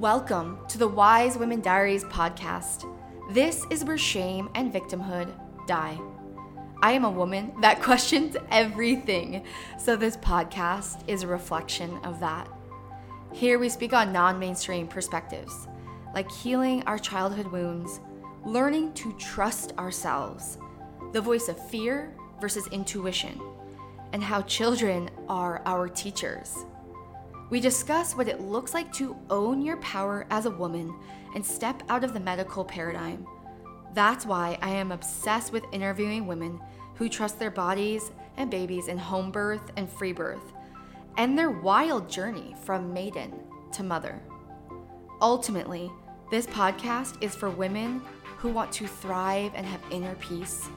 Welcome to the Wise Women Diaries podcast. This is where shame and victimhood die. I am a woman that questions everything, so this podcast is a reflection of that. Here we speak on non mainstream perspectives, like healing our childhood wounds, learning to trust ourselves, the voice of fear versus intuition, and how children are our teachers. We discuss what it looks like to own your power as a woman and step out of the medical paradigm. That's why I am obsessed with interviewing women who trust their bodies and babies in home birth and free birth, and their wild journey from maiden to mother. Ultimately, this podcast is for women who want to thrive and have inner peace,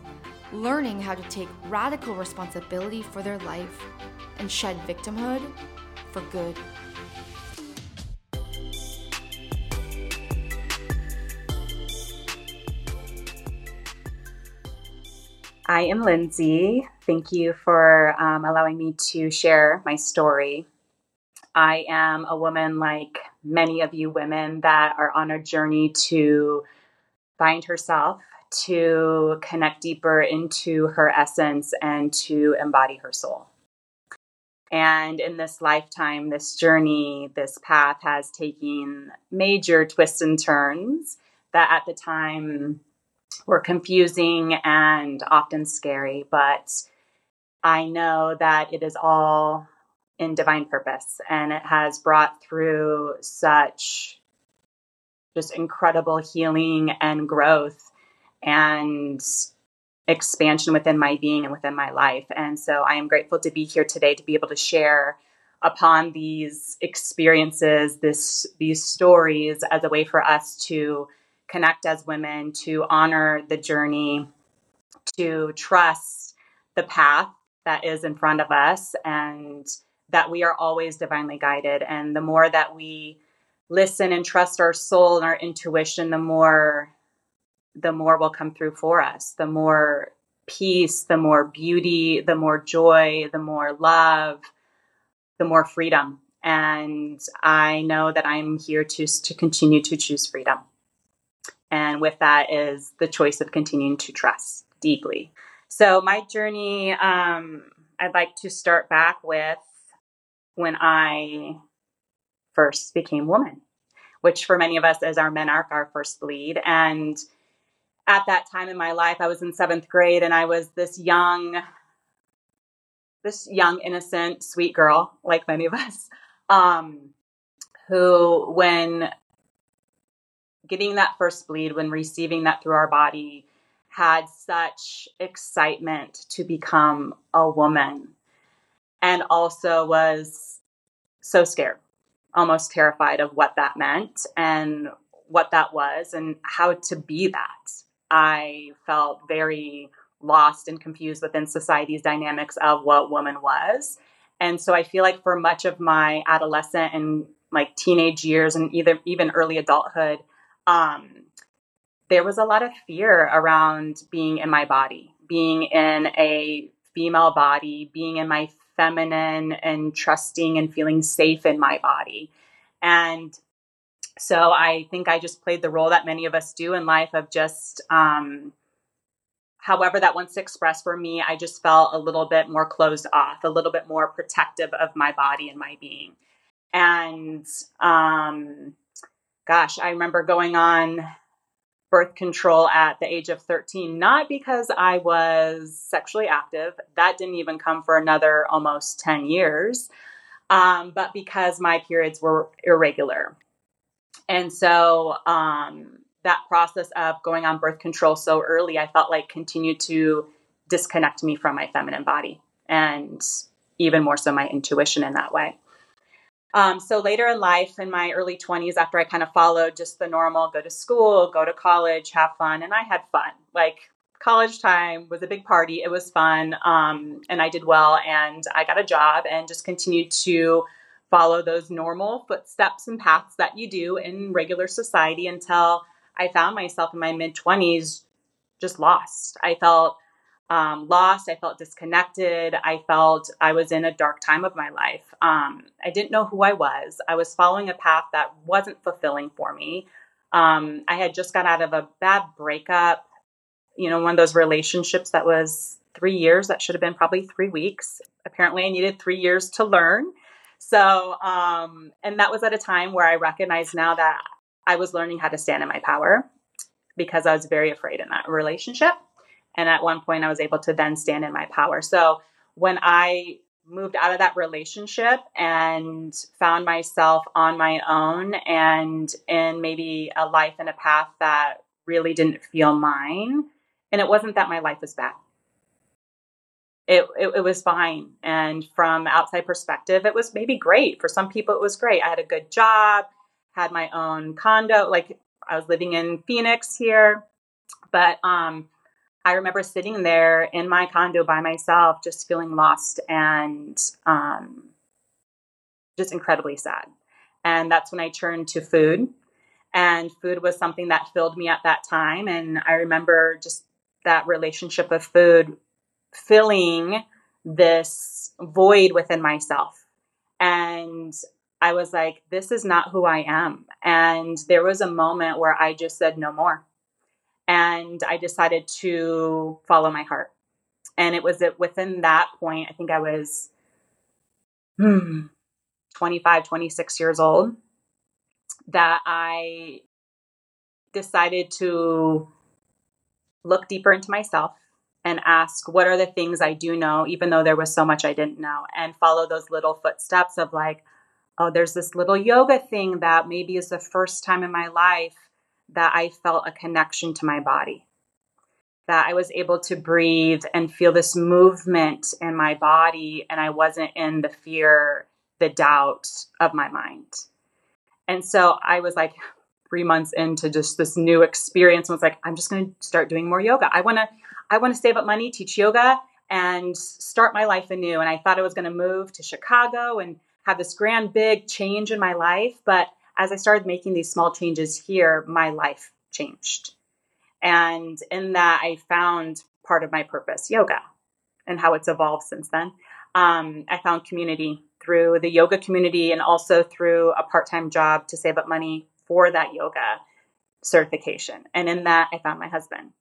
learning how to take radical responsibility for their life and shed victimhood for good. I am Lindsey. Thank you for um, allowing me to share my story. I am a woman like many of you women that are on a journey to find herself, to connect deeper into her essence, and to embody her soul. And in this lifetime, this journey, this path has taken major twists and turns that at the time were confusing and often scary. But I know that it is all in divine purpose and it has brought through such just incredible healing and growth and expansion within my being and within my life. And so I am grateful to be here today to be able to share upon these experiences, this these stories as a way for us to connect as women, to honor the journey, to trust the path that is in front of us and that we are always divinely guided. And the more that we listen and trust our soul and our intuition, the more the more will come through for us. The more peace, the more beauty, the more joy, the more love, the more freedom. And I know that I'm here to, to continue to choose freedom. And with that is the choice of continuing to trust deeply. So, my journey, um, I'd like to start back with when I first became woman, which for many of us is our menarche, our first bleed. And at that time in my life, I was in seventh grade and I was this young, this young, innocent, sweet girl, like many of us, um, who, when getting that first bleed, when receiving that through our body, had such excitement to become a woman and also was so scared, almost terrified of what that meant and what that was and how to be that. I felt very lost and confused within society's dynamics of what woman was. And so I feel like for much of my adolescent and like teenage years and either even early adulthood, um, there was a lot of fear around being in my body, being in a female body, being in my feminine and trusting and feeling safe in my body. And so I think I just played the role that many of us do in life of just, um, however that wants to express for me, I just felt a little bit more closed off, a little bit more protective of my body and my being. And um, gosh, I remember going on birth control at the age of 13, not because I was sexually active, that didn't even come for another almost 10 years, um, but because my periods were irregular. And so um, that process of going on birth control so early, I felt like continued to disconnect me from my feminine body and even more so my intuition in that way. Um, so later in life, in my early 20s, after I kind of followed just the normal go to school, go to college, have fun, and I had fun. Like college time was a big party. It was fun. Um, and I did well, and I got a job and just continued to follow those normal footsteps and paths that you do in regular society until I found myself in my mid 20s just lost. I felt um, lost. I felt disconnected. I felt I was in a dark time of my life. Um, I didn't know who I was. I was following a path that wasn't fulfilling for me. Um, I had just got out of a bad breakup, you know, one of those relationships that was three years. That should have been probably three weeks. Apparently, I needed three years to learn. So, um, and that was at a time where I recognize now that I was learning how to stand in my power because I was very afraid in that relationship. And at one point, I was able to then stand in my power. So when I moved out of that relationship and found myself on my own and in maybe a life and a path that really didn't feel mine, and it wasn't that my life was bad. It, it, it, was fine. And from outside perspective, it was maybe great. For some people, it was great. I had a good job, had my own condo. Like I was living in Phoenix here. But um, I remember sitting there in my condo by myself, just feeling lost and um, just incredibly sad. And that's when I turned to food. And food was something that filled me at that time. And I remember just that relationship of food filling this void within myself. And I was like, this is not who I am. And there was a moment where I just said, no more and I decided to follow my heart. And it was within that point, I think I was hmm, 25, 26 years old, that I decided to look deeper into myself and ask what are the things I do know, even though there was so much I didn't know, and follow those little footsteps of like, oh, there's this little yoga thing that maybe is the first time in my life that I felt a connection to my body, that I was able to breathe and feel this movement in my body, and I wasn't in the fear, the doubt of my mind. And so I was like, three months into just this new experience and was like i'm just going to start doing more yoga i want to i want to save up money teach yoga and start my life anew and i thought i was going to move to chicago and have this grand big change in my life but as I started making these small changes here, my life changed. And in that, I found part of my purpose, yoga, and how it's evolved since then. Um, I found community through the yoga community and also through a part time job to save up money for that yoga certification. And in that, I found my husband.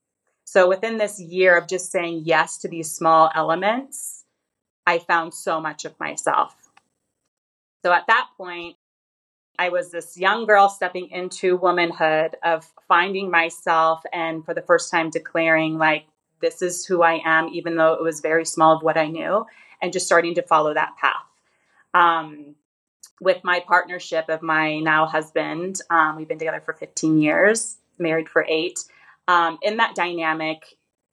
So within this year of just saying yes to these small elements, I found so much of myself. So at that point, I was this young girl stepping into womanhood of finding myself and for the first time declaring, like, this is who I am, even though it was very small of what I knew, and just starting to follow that path. Um, with my partnership of my now husband, um, we've been together for 15 years, married for eight. Um, in that dynamic,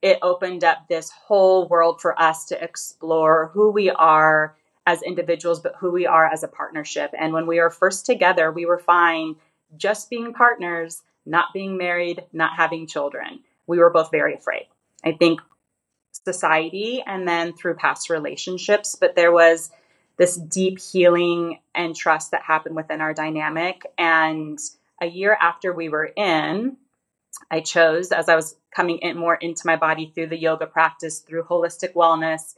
it opened up this whole world for us to explore who we are as individuals, but who we are as a partnership. And when we were first together, we were fine just being partners, not being married, not having children. We were both very afraid. I think society and then through past relationships, but there was this deep healing and trust that happened within our dynamic. And a year after we were in, I chose, as I was coming in more into my body through the yoga practice, through holistic wellness,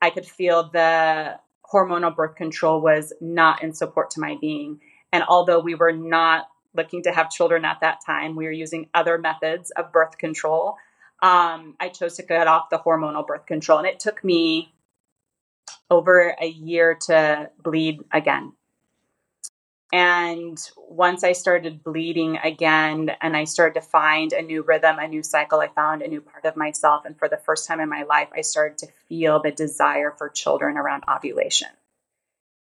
I could feel the hormonal birth control was not in support to my being. And although we were not looking to have children at that time, we were using other methods of birth control. Um, I chose to cut off the hormonal birth control. And it took me over a year to bleed again. And once I started bleeding again and I started to find a new rhythm, a new cycle, I found a new part of myself. And for the first time in my life, I started to feel the desire for children around ovulation.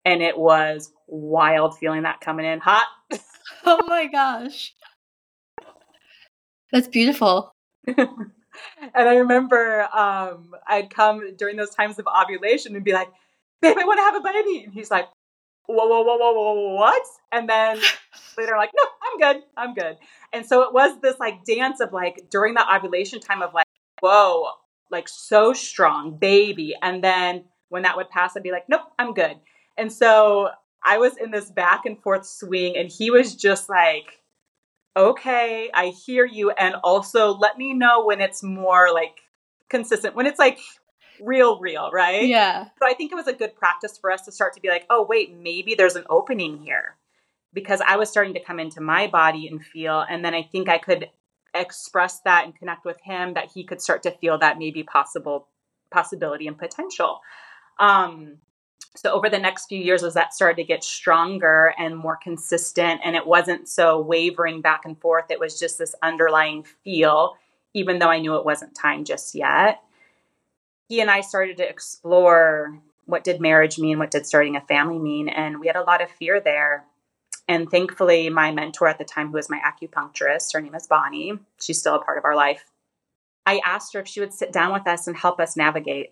And it was wild feeling that coming in hot. oh my gosh. That's beautiful. and I remember um, I'd come during those times of ovulation and be like, babe, I want to have a baby. And he's like, whoa, whoa, whoa, whoa, whoa, what? And then later, like, no, I'm good, I'm good. And so it was this like dance of like during the ovulation time of like, whoa, like so strong, baby. And then when that would pass, I'd be like, nope, I'm good. And so I was in this back and forth swing, and he was just like, okay, I hear you. And also let me know when it's more like consistent, when it's like real, real, right? Yeah. So I think it was a good practice for us to start to be like, oh, wait, maybe there's an opening here. Because I was starting to come into my body and feel, and then I think I could express that and connect with him that he could start to feel that maybe possible possibility and potential. Um, so over the next few years as that started to get stronger and more consistent and it wasn't so wavering back and forth it was just this underlying feel even though i knew it wasn't time just yet he and i started to explore what did marriage mean what did starting a family mean and we had a lot of fear there and thankfully my mentor at the time who was my acupuncturist her name is bonnie she's still a part of our life i asked her if she would sit down with us and help us navigate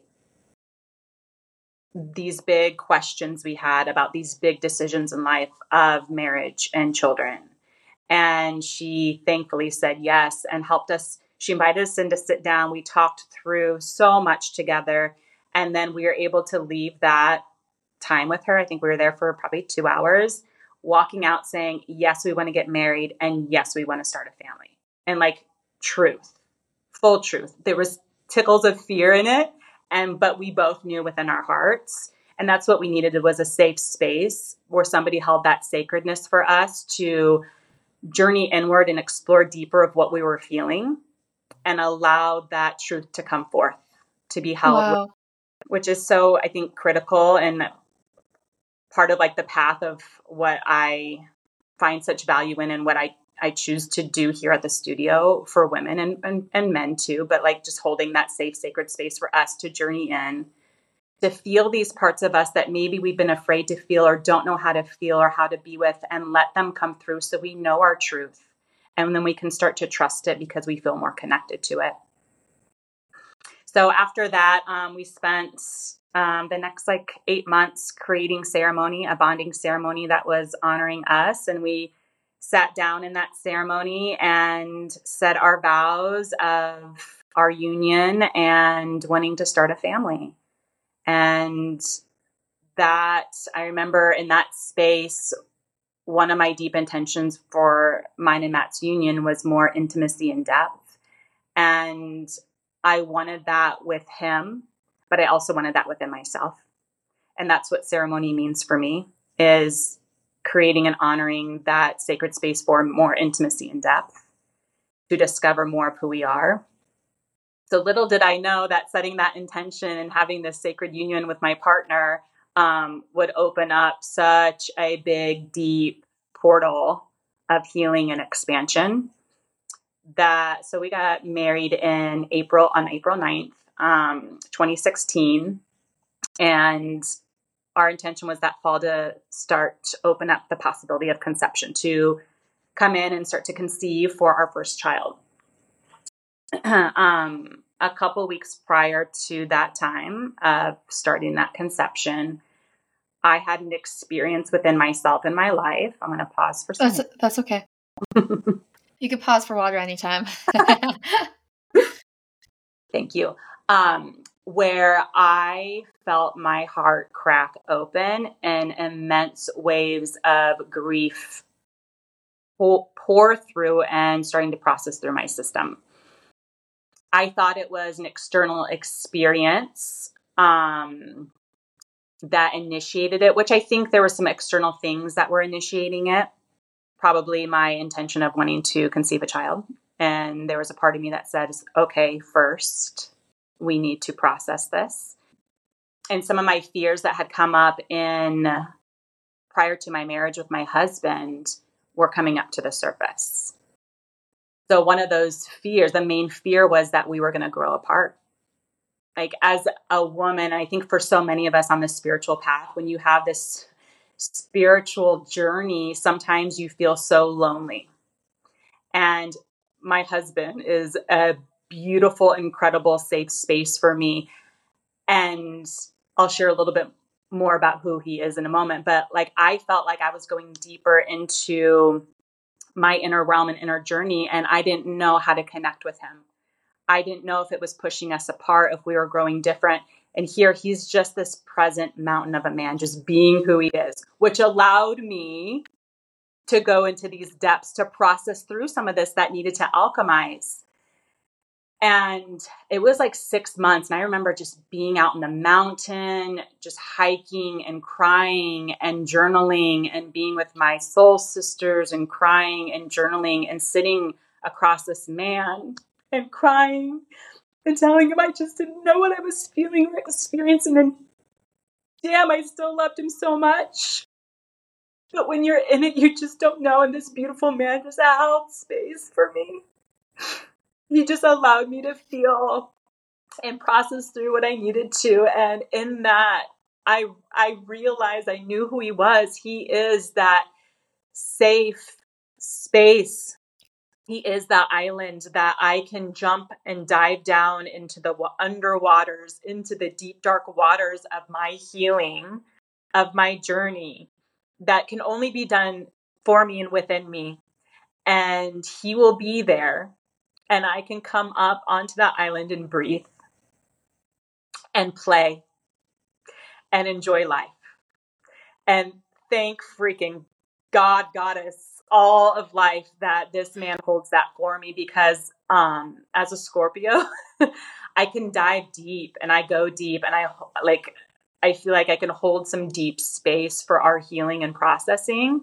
these big questions we had about these big decisions in life of marriage and children. And she thankfully said yes and helped us. She invited us in to sit down. We talked through so much together. And then we were able to leave that time with her. I think we were there for probably two hours, walking out saying, Yes, we want to get married. And yes, we want to start a family. And like truth, full truth. There was tickles of fear in it and but we both knew within our hearts and that's what we needed was a safe space where somebody held that sacredness for us to journey inward and explore deeper of what we were feeling and allow that truth to come forth to be held wow. with, which is so i think critical and part of like the path of what i find such value in and what i I choose to do here at the studio for women and, and, and men too, but like just holding that safe, sacred space for us to journey in, to feel these parts of us that maybe we've been afraid to feel or don't know how to feel or how to be with, and let them come through so we know our truth. And then we can start to trust it because we feel more connected to it. So after that, um, we spent um, the next like eight months creating ceremony, a bonding ceremony that was honoring us. And we sat down in that ceremony and said our vows of our union and wanting to start a family. And that I remember in that space, one of my deep intentions for mine and Matt's union was more intimacy and depth. And I wanted that with him, but I also wanted that within myself. And that's what ceremony means for me is creating and honoring that sacred space for more intimacy and depth to discover more of who we are. So little did I know that setting that intention and having this sacred union with my partner um, would open up such a big, deep portal of healing and expansion. That so we got married in April on April 9th, um, 2016. And our intention was that fall to start to open up the possibility of conception to come in and start to conceive for our first child. um, a couple weeks prior to that time of starting that conception, I had an experience within myself in my life. I'm going to pause for That's, that's okay. you can pause for water anytime. Thank you. Um, where I felt my heart crack open and immense waves of grief pour through and starting to process through my system. I thought it was an external experience um, that initiated it, which I think there were some external things that were initiating it. Probably my intention of wanting to conceive a child. And there was a part of me that said, okay, first, we need to process this. And some of my fears that had come up in prior to my marriage with my husband were coming up to the surface. So, one of those fears, the main fear was that we were going to grow apart. Like, as a woman, I think for so many of us on the spiritual path, when you have this spiritual journey, sometimes you feel so lonely. And my husband is a beautiful, incredible, safe space for me. And I'll share a little bit more about who he is in a moment. But like, I felt like I was going deeper into my inner realm and inner journey, and I didn't know how to connect with him. I didn't know if it was pushing us apart, if we were growing different. And here he's just this present mountain of a man, just being who he is, which allowed me to go into these depths to process through some of this that needed to alchemize And it was like six months. And I remember just being out in the mountain, just hiking and crying and journaling and being with my soul sisters and crying and journaling and sitting across this man and crying and telling him I just didn't know what I was feeling or experiencing. And damn, I still loved him so much. But when you're in it, you just don't know. And this beautiful man just held space for me. He just allowed me to feel and process through what I needed to. And in that, I I realized I knew who he was. He is that safe space. He is that island that I can jump and dive down into the underwaters, into the deep dark waters of my healing, of my journey that can only be done for me and within me. And he will be there. And I can come up onto that island and breathe and play and enjoy life. And thank freaking God, Goddess, all of life that this man holds that for me because um, as a Scorpio, I can dive deep and I go deep and I like I feel like I can hold some deep space for our healing and processing.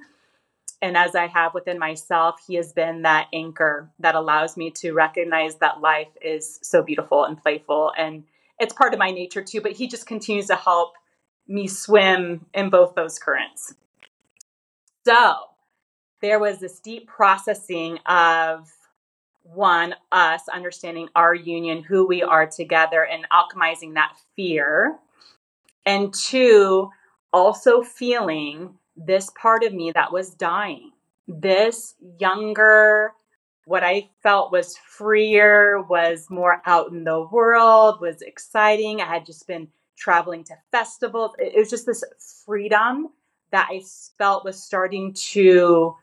And as I have within myself, he has been that anchor that allows me to recognize that life is so beautiful and playful. And it's part of my nature too, but he just continues to help me swim in both those currents. So there was this deep processing of one, us understanding our union, who we are together, and alchemizing that fear and two, also feeling this part of me that was dying. This younger, what I felt was freer, was more out in the world, was exciting. I had just been traveling to festivals. It was just this freedom that I felt was starting to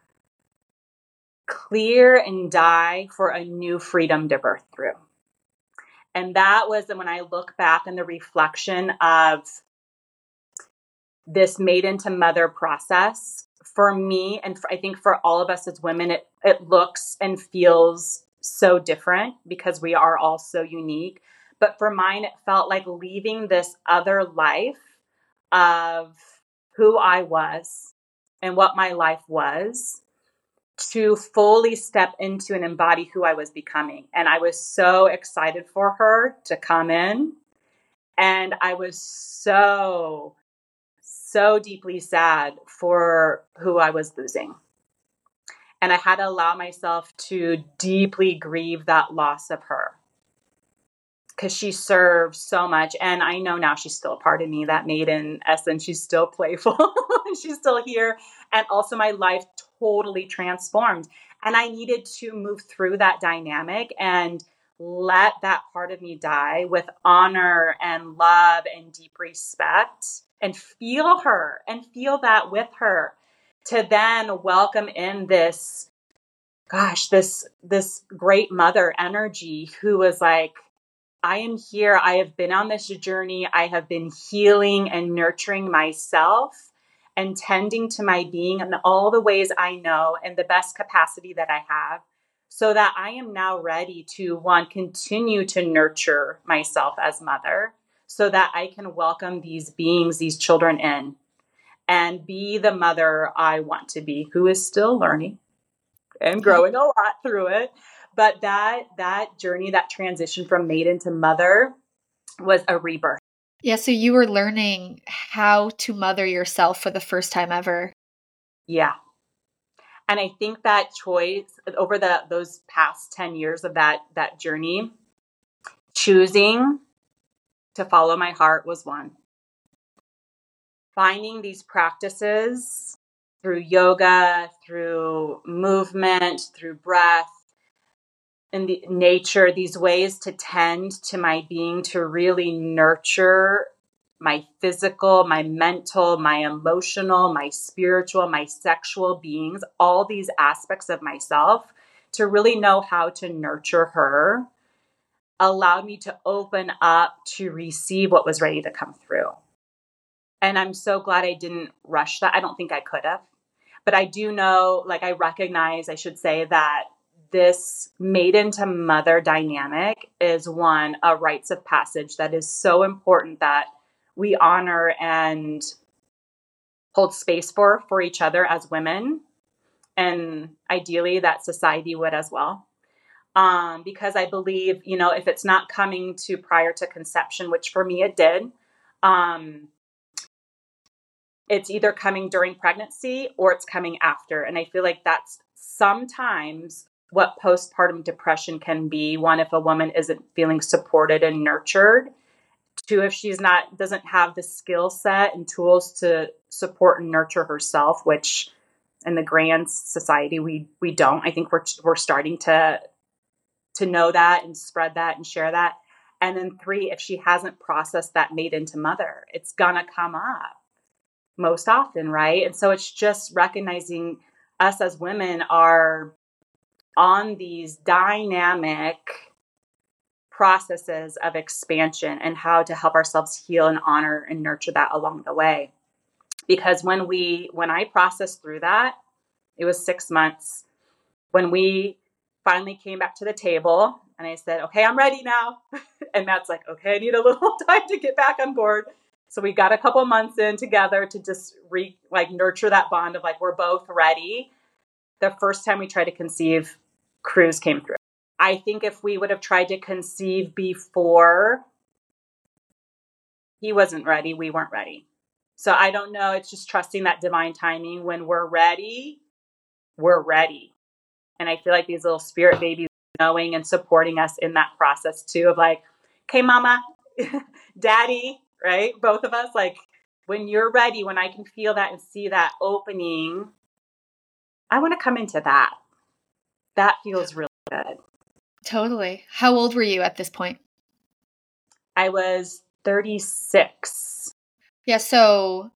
clear and die for a new freedom to birth through. And that was when I look back in the reflection of this maiden to mother process for me and for, i think for all of us as women it, it looks and feels so different because we are all so unique but for mine it felt like leaving this other life of who i was and what my life was to fully step into and embody who i was becoming and i was so excited for her to come in and i was so so deeply sad for who I was losing. And I had to allow myself to deeply grieve that loss of her because she served so much. And I know now she's still a part of me, that maiden essence. She's still playful, she's still here. And also, my life totally transformed. And I needed to move through that dynamic and let that part of me die with honor and love and deep respect and feel her and feel that with her to then welcome in this gosh this this great mother energy who was like I am here. I have been on this journey. I have been healing and nurturing myself and tending to my being in all the ways I know and the best capacity that I have so that I am now ready to one continue to nurture myself as mother so that I can welcome these beings, these children in and be the mother I want to be, who is still learning and growing a lot through it. But that that journey, that transition from maiden to mother was a rebirth. Yeah, so you were learning how to mother yourself for the first time ever. Yeah. And I think that choice over the those past 10 years of that that journey, choosing to follow my heart was one. Finding these practices through yoga, through movement, through breath, in the nature, these ways to tend to my being, to really nurture my physical, my mental, my emotional, my spiritual, my sexual beings, all these aspects of myself, to really know how to nurture her allowed me to open up to receive what was ready to come through. And I'm so glad I didn't rush that. I don't think I could have. But I do know, like, I recognize, I should say, that this maiden to mother dynamic is one, a rites of passage that is so important that we honor and hold space for for each other as women and ideally that society would as well. Um, because i believe you know if it's not coming to prior to conception which for me it did um, it's either coming during pregnancy or it's coming after. And i feel like that's sometimes what postpartum depression can be. One if a woman isn't feeling supported and nurtured. Two if she's not doesn't have the skill set and tools to support and nurture herself which in the grand society we we don't. I think we're we're starting to to know that and spread that and share that. And then three if she hasn't processed that maiden to mother it's gonna come up most often right? And so it's just recognizing us as women are on these dynamic processes of expansion and how to help ourselves heal and honor and nurture that along the way. Because when we when i processed through that it was six months. When we finally came back to the table and i said okay i'm ready now. And matt's like okay i need a little time to get back on board. So we got a couple months in together to just re like nurture that bond of like we're both ready. The first time we tried to conceive Cruz came through I think if we would have tried to conceive before he wasn't ready, we weren't ready. So I don't know. It's just trusting that divine timing. When we're ready, we're ready. And I feel like these little spirit babies knowing and supporting us in that process too of like, okay, mama, daddy, right? Both of us, like when you're ready, when I can feel that and see that opening, I want to come into that. That feels really good. Totally. How old were you at this point? I was 36. Yeah, so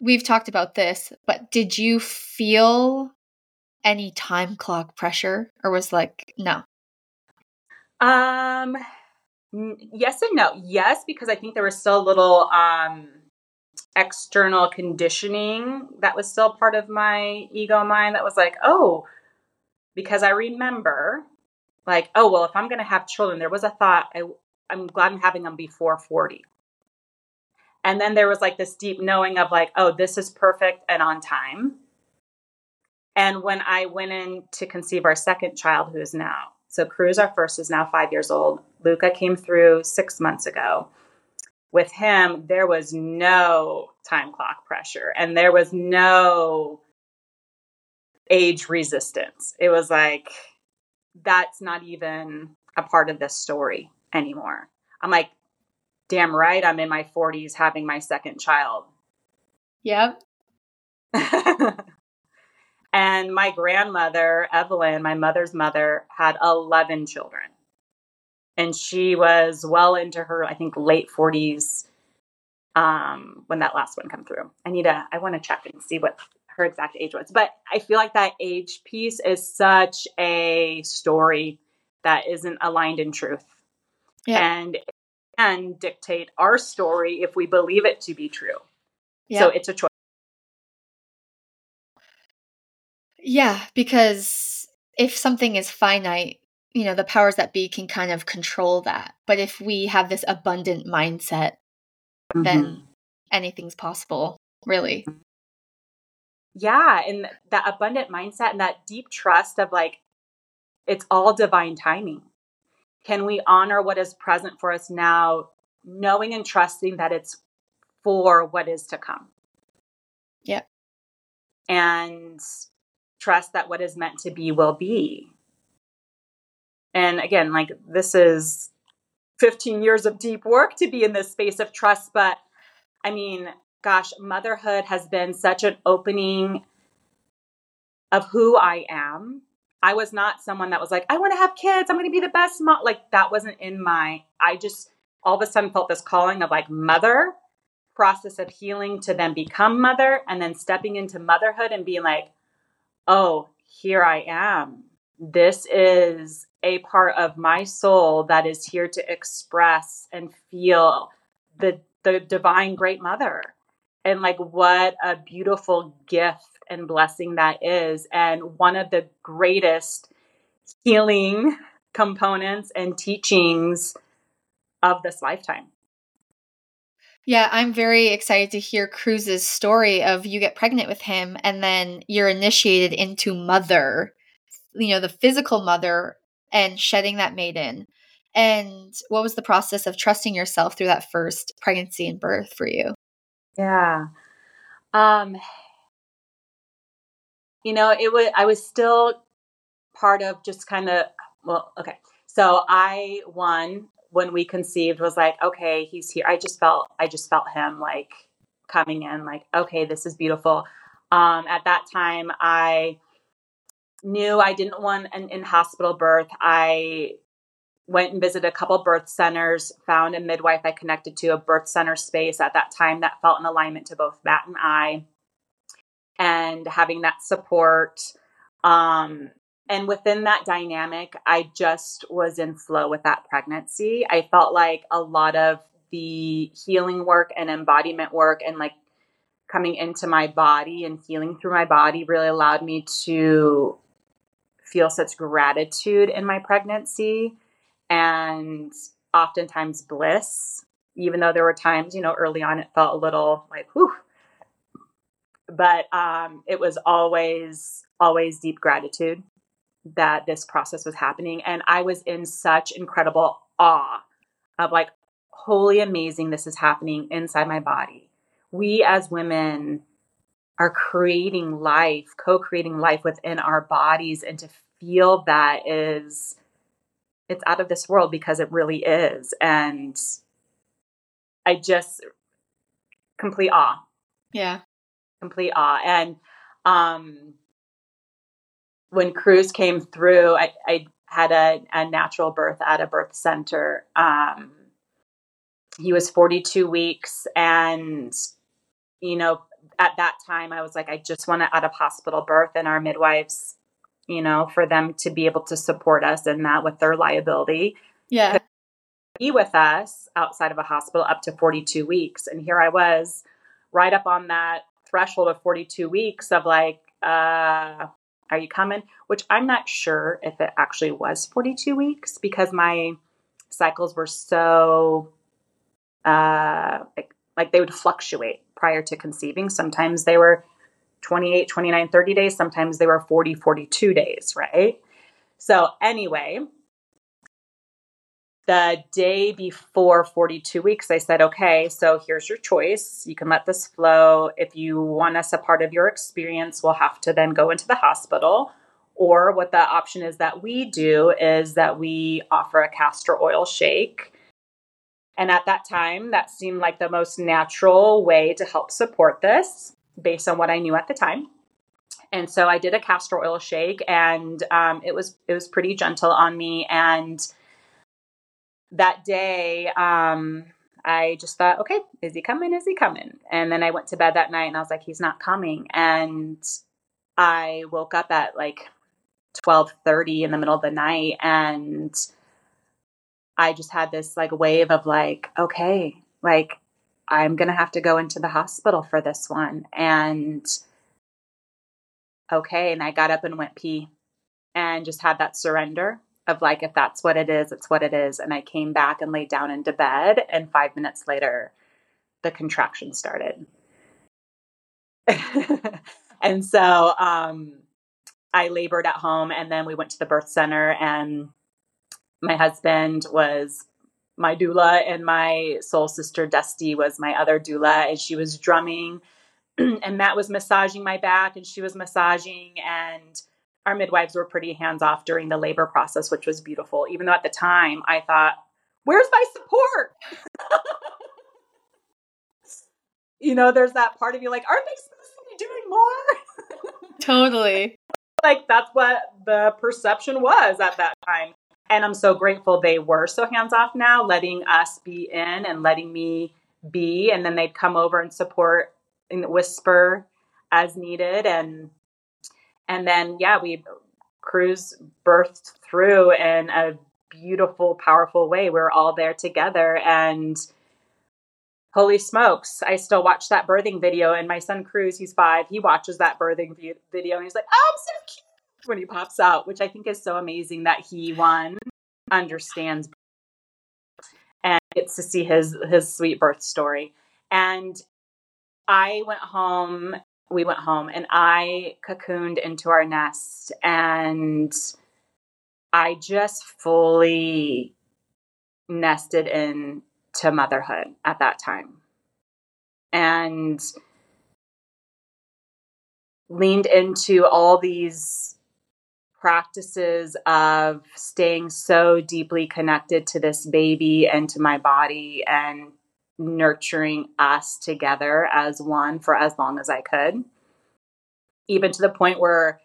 we've talked about this, but did you feel any time clock pressure or was like no? Um yes and no. Yes, because I think there was still a little um external conditioning that was still part of my ego mind that was like, "Oh, because I remember like, oh, well, if I'm going to have children, there was a thought, I, I'm glad I'm having them before 40. And then there was like this deep knowing of like, oh, this is perfect and on time. And when I went in to conceive our second child, who is now, so Cruz, our first, is now five years old. Luca came through six months ago. With him, there was no time clock pressure and there was no age resistance. It was like, that's not even a part of this story anymore. I'm like, damn right, I'm in my 40s having my second child. Yep. and my grandmother, Evelyn, my mother's mother, had 11 children. And she was well into her, I think, late 40s um, when that last one come through. I need to, I want to check and see what her exact age was. But I feel like that age piece is such a story that isn't aligned in truth. Yeah. And and dictate our story if we believe it to be true. Yeah. So it's a choice. Yeah, because if something is finite, you know, the powers that be can kind of control that. But if we have this abundant mindset, mm-hmm. then anything's possible, really yeah and that abundant mindset and that deep trust of like it's all divine timing. Can we honor what is present for us now knowing and trusting that it's for what is to come? Yeah and trust that what is meant to be will be. And again like this is 15 years of deep work to be in this space of trust but i mean gosh, motherhood has been such an opening of who I am. I was not someone that was like, I want to have kids. I'm going to be the best mom. Like that wasn't in my, I just all of a sudden felt this calling of like mother, process of healing to then become mother, and then stepping into motherhood and being like, oh, here I am. This is a part of my soul that is here to express and feel the the divine great mother and like what a beautiful gift and blessing that is and one of the greatest healing components and teachings of this lifetime. Yeah, I'm very excited to hear Cruz's story of you get pregnant with him and then you're initiated into mother, you know, the physical mother and shedding that maiden. And what was the process of trusting yourself through that first pregnancy and birth for you? Yeah. Um you know, it was I was still part of just kind of well, okay. So I won when we conceived was like, okay, he's here. I just felt, I just felt him like coming in, like, okay, this is beautiful. Um, at that time, I knew I didn't want an in hospital birth. I went and visited a couple birth centers, found a midwife I connected to, a birth center space at that time that felt in alignment to both Matt and I. And having that support, um, and within that dynamic, I just was in flow with that pregnancy. I felt like a lot of the healing work and embodiment work and like coming into my body and healing through my body really allowed me to feel such gratitude in my pregnancy and oftentimes bliss even though there were times you know early on it felt a little like whew but um, it was always always deep gratitude that this process was happening. And I was in such incredible awe of like, holy amazing, this is happening inside my body. We as women are creating life, co creating life within our bodies. And to feel that is, it's out of this world because it really is. And I just, complete awe. Yeah. Complete awe. And, um, when Cruz came through, I, I had a, a, natural birth at a birth center. Um, he was 42 weeks. And, you know, at that time, I was like, I just want to out of hospital birth. And our midwives, you know, for them to be able to support us in that with their liability. Yeah. Be with us outside of a hospital up to 42 weeks. And here I was right up on that threshold of 42 weeks of like, uh, are you coming? Which I'm not sure if it actually was 42 weeks because my cycles were so uh like, like they would fluctuate prior to conceiving. Sometimes they were 28, 29, 30 days, sometimes they were 40, 42 days, right? So anyway, the day before 42 weeks, I said, okay, so here's your choice. You can let this flow. If you want us a part of your experience, we'll have to then go into the hospital. Or what the option is that we do is that we offer a castor oil shake. And at that time, that seemed like the most natural way to help support this based on what I knew at the time. And so I did a castor oil shake, and um, it was it was pretty gentle on me, and that day, um, I just thought, okay, is he coming? Is he coming? And then I went to bed that night and I was like, he's not coming. And I woke up at like 12:30 in the middle of the night and I just had this like wave of like, okay, like I'm going to have to go into the hospital for this one. And okay, and I got up and went pee and just had that surrender of like if that's what it is it's what it is and i came back and laid down into bed and five minutes later the contraction started and so um, i labored at home and then we went to the birth center and my husband was my doula and my soul sister dusty was my other doula and she was drumming and matt was massaging my back and she was massaging and our midwives were pretty hands off during the labor process, which was beautiful. Even though at the time I thought, where's my support? you know, there's that part of you like, aren't they supposed to be doing more? totally. like that's what the perception was at that time. And I'm so grateful they were so hands off now, letting us be in and letting me be. And then they'd come over and support and whisper as needed. And and then yeah we Cruz birthed through in a beautiful powerful way we are all there together and holy smokes i still watch that birthing video and my son cruz he's five he watches that birthing video and he's like oh i'm so when he pops out, which I think is so amazing that he one understands and gets to see his his sweet birth story. And I went home, we went home and I cocooned into our nest and I just fully nested in to motherhood at that time. And leaned into all these practices of staying so deeply connected to this baby and to my body and nurturing us together as one for as long as I could. Even to the point where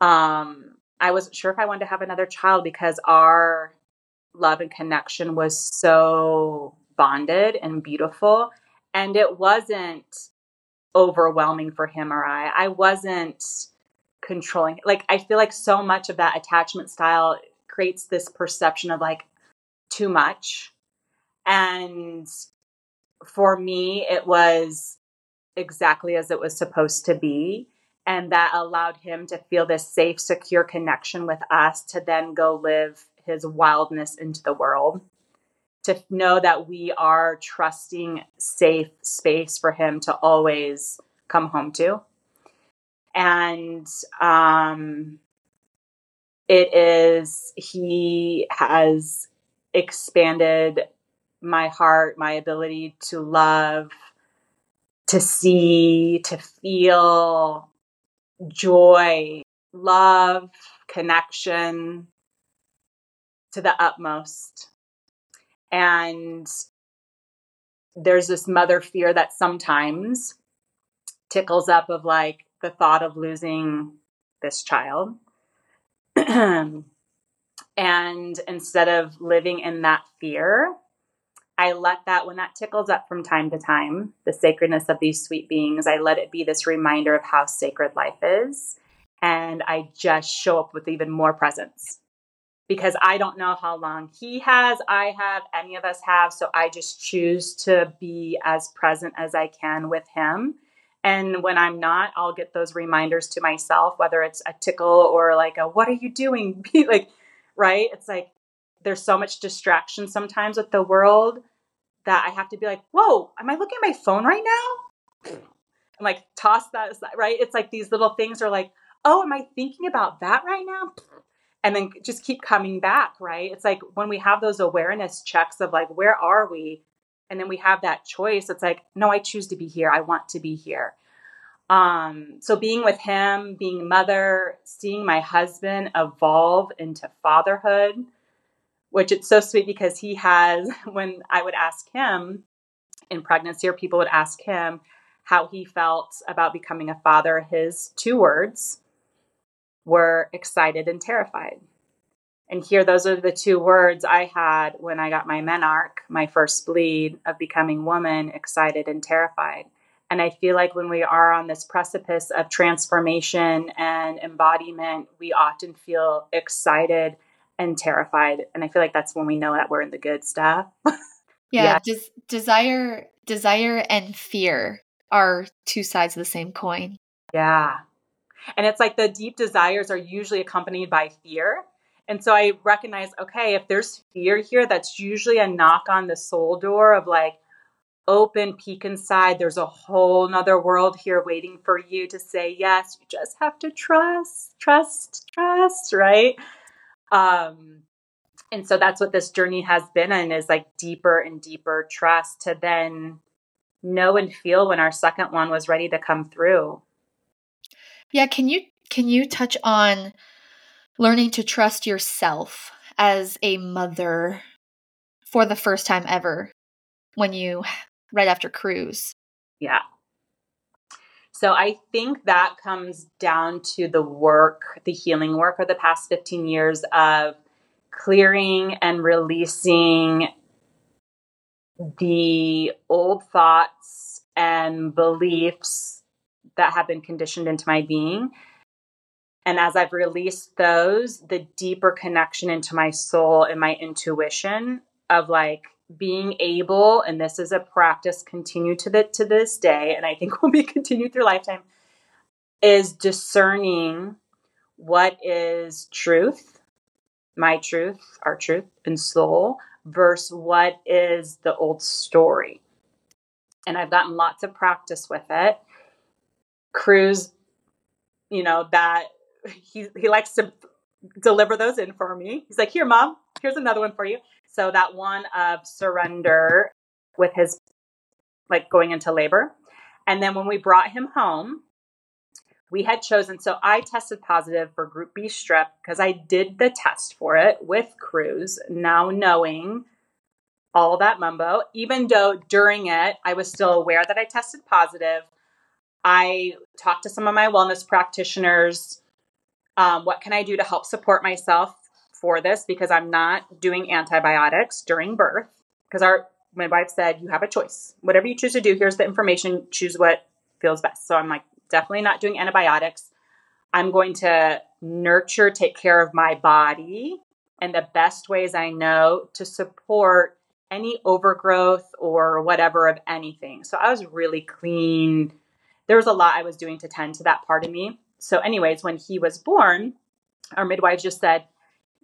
um, I wasn't sure if I wanted to have another child because our love and connection was so bonded and beautiful. And it wasn't overwhelming for him or I. I wasn't controlling. Like, I feel like so much of that attachment style creates this perception of like too much. And for me, it was exactly as it was supposed to be. And that allowed him to feel this safe, secure connection with us to then go live his wildness into the world. To know that we are trusting, safe space for him to always come home to. And um, it is, he has expanded my heart, my ability to love, to see, to feel joy, love, connection to the utmost. And there's this mother fear that sometimes tickles up of like the thought of losing this child. and instead of living in that fear, I let that, when that tickles up from time to time, the sacredness of these sweet beings, I let it be this reminder of how sacred life is. And I just show up with even more presence because I don't know how long he has, I have, any of us have. So I just choose to be as present as I can with him. And when I'm not, I'll get those reminders to myself, whether it's a tickle or like a, what are you doing? like, right? It's like, there's so much distraction sometimes with the world that I have to be like, whoa, am I looking at my phone right now? And like toss that aside, right? It's like these little things are like, oh, am I thinking about that right now? And then just keep coming back, right? It's like when we have those awareness checks of like, where are we? And then we have that choice. It's like, no, I choose to be here. I want to be here. Um, so being with him, being mother, seeing my husband evolve into fatherhood, which it's so sweet because he has, when I would ask him in pregnancy, or people would ask him how he felt about becoming a father, his two words were excited and terrified. And here, those are the two words I had when I got my menarche, my first bleed of becoming woman, excited and terrified. And I feel like when we are on this precipice of transformation and embodiment, we often feel excited and terrified. And I feel like that's when we know that we're in the good stuff. yeah, yeah. Des- desire, desire, and fear are two sides of the same coin. Yeah, and it's like the deep desires are usually accompanied by fear. And so I recognize, okay, if there's fear here, that's usually a knock on the soul door of like, open, peek inside. There's a whole nother world here waiting for you to say yes. You just have to trust, trust, trust, right? Um, and so that's what this journey has been and is like deeper and deeper trust to then know and feel when our second one was ready to come through. Yeah, can you can you touch on learning to trust yourself as a mother for the first time ever when you right after Cruz? Yeah. So I think that comes down to the work, the healing work of the past 15 years of clearing and releasing the old thoughts and beliefs that have been conditioned into my being. And as I've released those, the deeper connection into my soul and my intuition of like being able, and this is a practice continue to the to this day, and I think will be continued through lifetime, is discerning what is truth, my truth, our truth and soul, versus what is the old story. And I've gotten lots of practice with it. Cruz, you know, that he, he likes to deliver those in for me. He's like, Here, mom, here's another one for you. So that one of surrender with his like going into labor. And then when we brought him home, we had chosen. So I tested positive for group B strep because I did the test for it with Cruz, now knowing all that mumbo. Even though during it, I was still aware that I tested positive. I talked to some of my wellness practitioners. Um, what can I do to help support myself for this? Because I'm not doing antibiotics during birth. Because our midwife said, you have a choice. Whatever you choose to do, here's the information. Choose what feels best. So I'm like, definitely not doing antibiotics. I'm going to nurture, take care of my body and the best ways I know to support any overgrowth or whatever of anything. So I was really clean. There was a lot I was doing to tend to that part of me. So, anyways, when he was born, our midwife just said,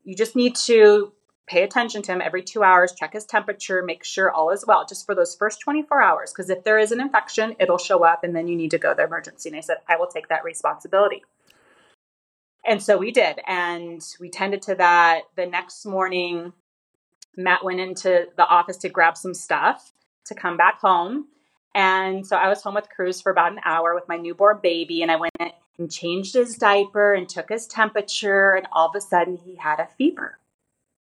You just need to pay attention to him every two hours, check his temperature, make sure all is well, just for those first 24 hours. Because if there is an infection, it'll show up and then you need to go to the emergency. And I said, I will take that responsibility. And so we did. And we tended to that. The next morning, Matt went into the office to grab some stuff to come back home. And so I was home with Cruz for about an hour with my newborn baby. And I went and changed his diaper and took his temperature. And all of a sudden, he had a fever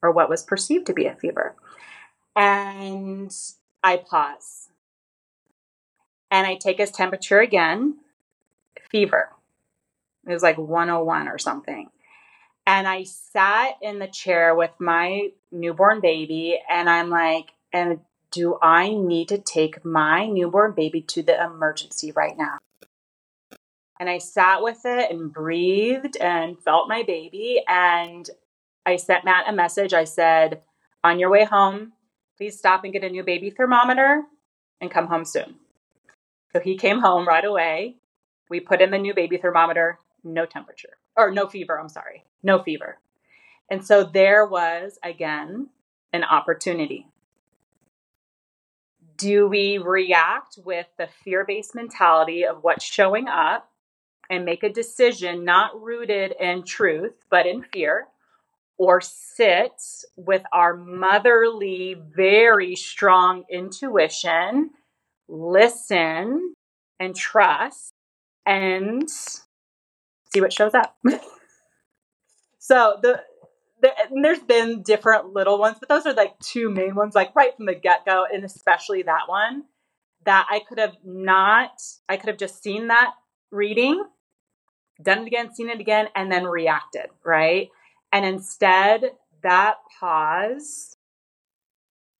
or what was perceived to be a fever. And I pause. And I take his temperature again, fever. It was like 101 or something. And I sat in the chair with my newborn baby, and I'm like, and do I need to take my newborn baby to the emergency right now? And I sat with it and breathed and felt my baby. And I sent Matt a message. I said, on your way home, please stop and get a new baby thermometer and come home soon. So he came home right away. We put in the new baby thermometer, no temperature, or no fever, I'm sorry, no fever. And so there was, again, an opportunity. Do we react with the fear based mentality of what's showing up and make a decision not rooted in truth, but in fear? or sit with our motherly, very strong intuition, listen and trust, and see what shows up. so the, the there's been different little ones, but those are like two main ones, like right from the get go, and especially that one that I could have not, I could have just seen that reading, done it again, seen it again, and then reacted, right? And instead, that pause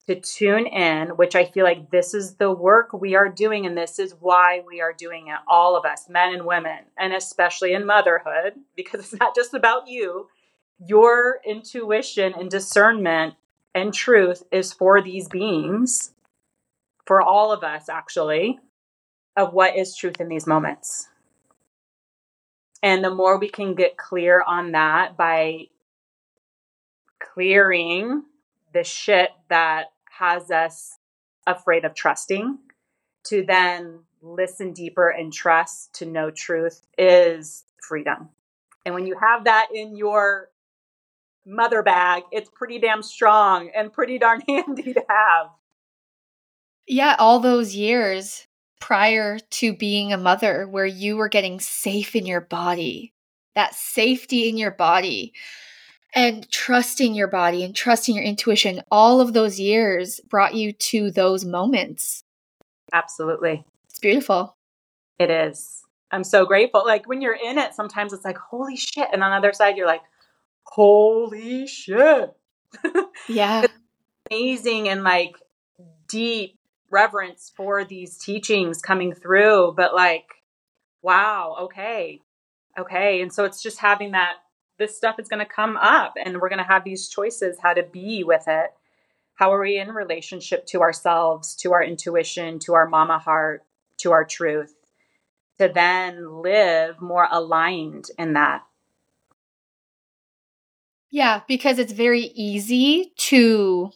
to tune in, which I feel like this is the work we are doing, and this is why we are doing it, all of us, men and women, and especially in motherhood, because it's not just about you. Your intuition and discernment and truth is for these beings, for all of us, actually, of what is truth in these moments. And the more we can get clear on that by clearing the shit that has us afraid of trusting to then listen deeper and trust to know truth is freedom. And when you have that in your mother bag, it's pretty damn strong and pretty darn handy to have. Yeah, all those years prior to being a mother where you were getting safe in your body, that safety in your body and trusting your body and trusting your intuition, all of those years brought you to those moments. Absolutely. It's beautiful. It is. I'm so grateful. Like when you're in it, sometimes it's like, holy shit. And on the other side, you're like, holy shit. Yeah. amazing and like deep reverence for these teachings coming through. But like, wow, okay. Okay. And so it's just having that this stuff is going to come up and we're going to have these choices how to be with it. How are we in relationship to ourselves, to our intuition, to our mama heart, to our truth, to then live more aligned in that. Yeah, because it's very easy to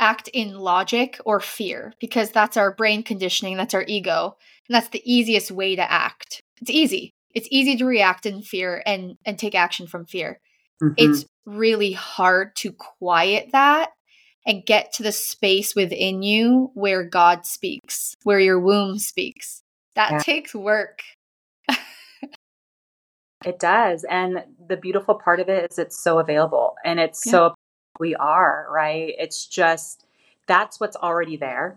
act in logic or fear because that's our brain conditioning, that's our ego, and that's the easiest way to act. It's easy. It's easy to react in fear and and take action from fear. Mm-hmm. It's really hard to quiet that and get to the space within you where God speaks, where your womb speaks. That yeah. takes work. it does. And the beautiful part of it is it's so available and it's yeah. so we are, right? It's just that's what's already there.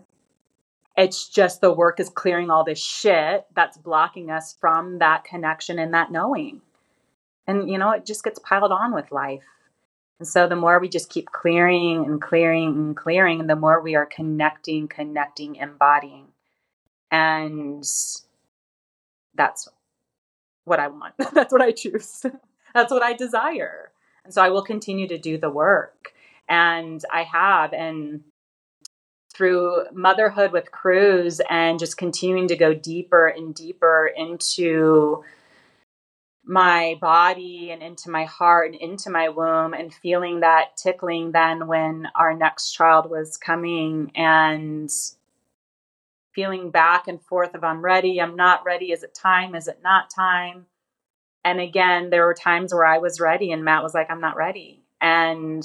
It's just the work is clearing all this shit that's blocking us from that connection and that knowing. And, you know, it just gets piled on with life. And so the more we just keep clearing and clearing and clearing, the more we are connecting, connecting, embodying. And that's what I want. that's what I choose. that's what I desire. And so I will continue to do the work. And I have. And through motherhood with Cruz and just continuing to go deeper and deeper into my body and into my heart and into my womb and feeling that tickling then when our next child was coming and feeling back and forth of I'm ready, I'm not ready, is it time, is it not time? And again, there were times where I was ready and Matt was like, I'm not ready. And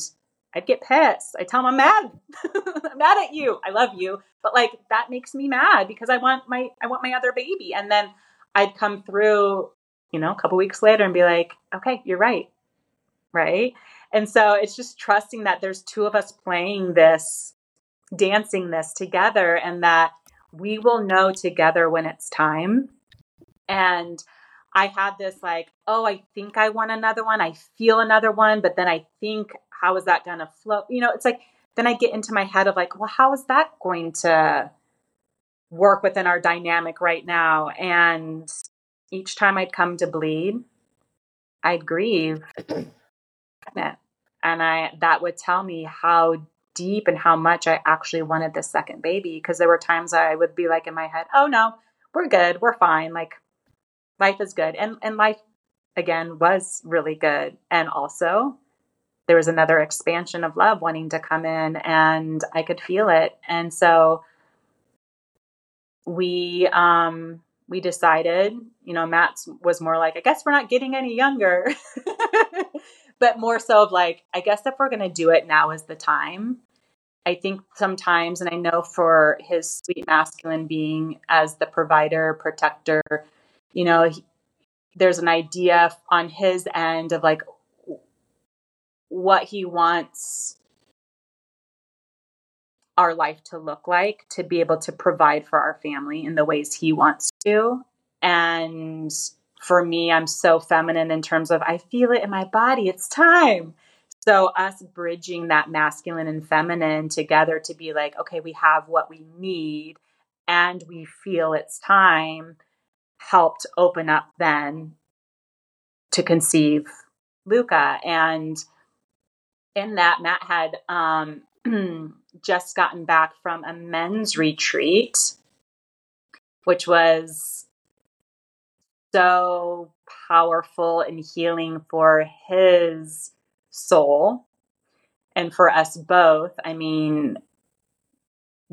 I'd get pissed. I tell him I'm mad. I'm mad at you. I love you, but like that makes me mad because I want my I want my other baby. And then I'd come through, you know, a couple weeks later and be like, "Okay, you're right." Right? And so it's just trusting that there's two of us playing this dancing this together and that we will know together when it's time. And I had this like, oh, I think I want another one. I feel another one, but then I think how is that going to flow? You know, it's like, then I get into my head of like, well, how is that going to work within our dynamic right now? And each time I'd come to bleed, I'd grieve. and I that would tell me how deep and how much I actually wanted the second baby. Because there were times I would be like in my head, oh no, we're good, we're fine. Like life is good. And and life again was really good. And also there was another expansion of love wanting to come in and I could feel it. And so we um we decided, you know, Matt was more like, I guess we're not getting any younger. but more so of like, I guess if we're gonna do it, now is the time. I think sometimes, and I know for his sweet masculine being as the provider, protector, you know, he, there's an idea on his end of like, what he wants our life to look like to be able to provide for our family in the ways he wants to. And for me, I'm so feminine in terms of I feel it in my body, it's time. So, us bridging that masculine and feminine together to be like, okay, we have what we need and we feel it's time helped open up then to conceive Luca. And in that, Matt had um, just gotten back from a men's retreat, which was so powerful and healing for his soul and for us both. I mean,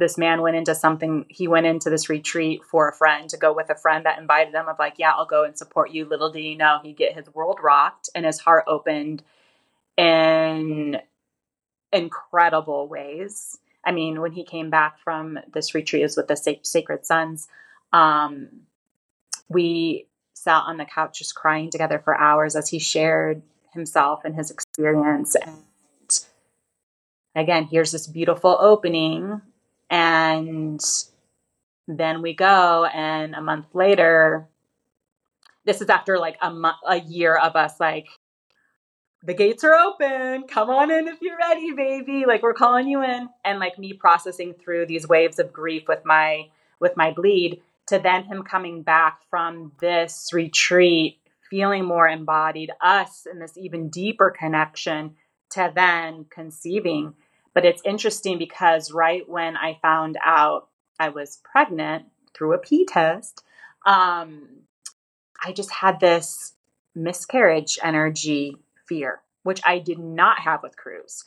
this man went into something he went into this retreat for a friend to go with a friend that invited him of like yeah i'll go and support you little do you know he'd get his world rocked and his heart opened in incredible ways. I mean, when he came back from this retreat was with the Sacred Sons, um, we sat on the couch just crying together for hours as he shared himself and his experience. And again, here's this beautiful opening. And then we go, and a month later, this is after like a a year of us like the gates are open. Come on in if you're ready, baby. Like we're calling you in. And like me processing through these waves of grief with my with my bleed to then him coming back from this retreat feeling more embodied, us in this even deeper connection to then conceiving. But it's interesting because right when I found out I was pregnant through a P test, um, I just had this miscarriage energy fear. which I did not have with Cruz.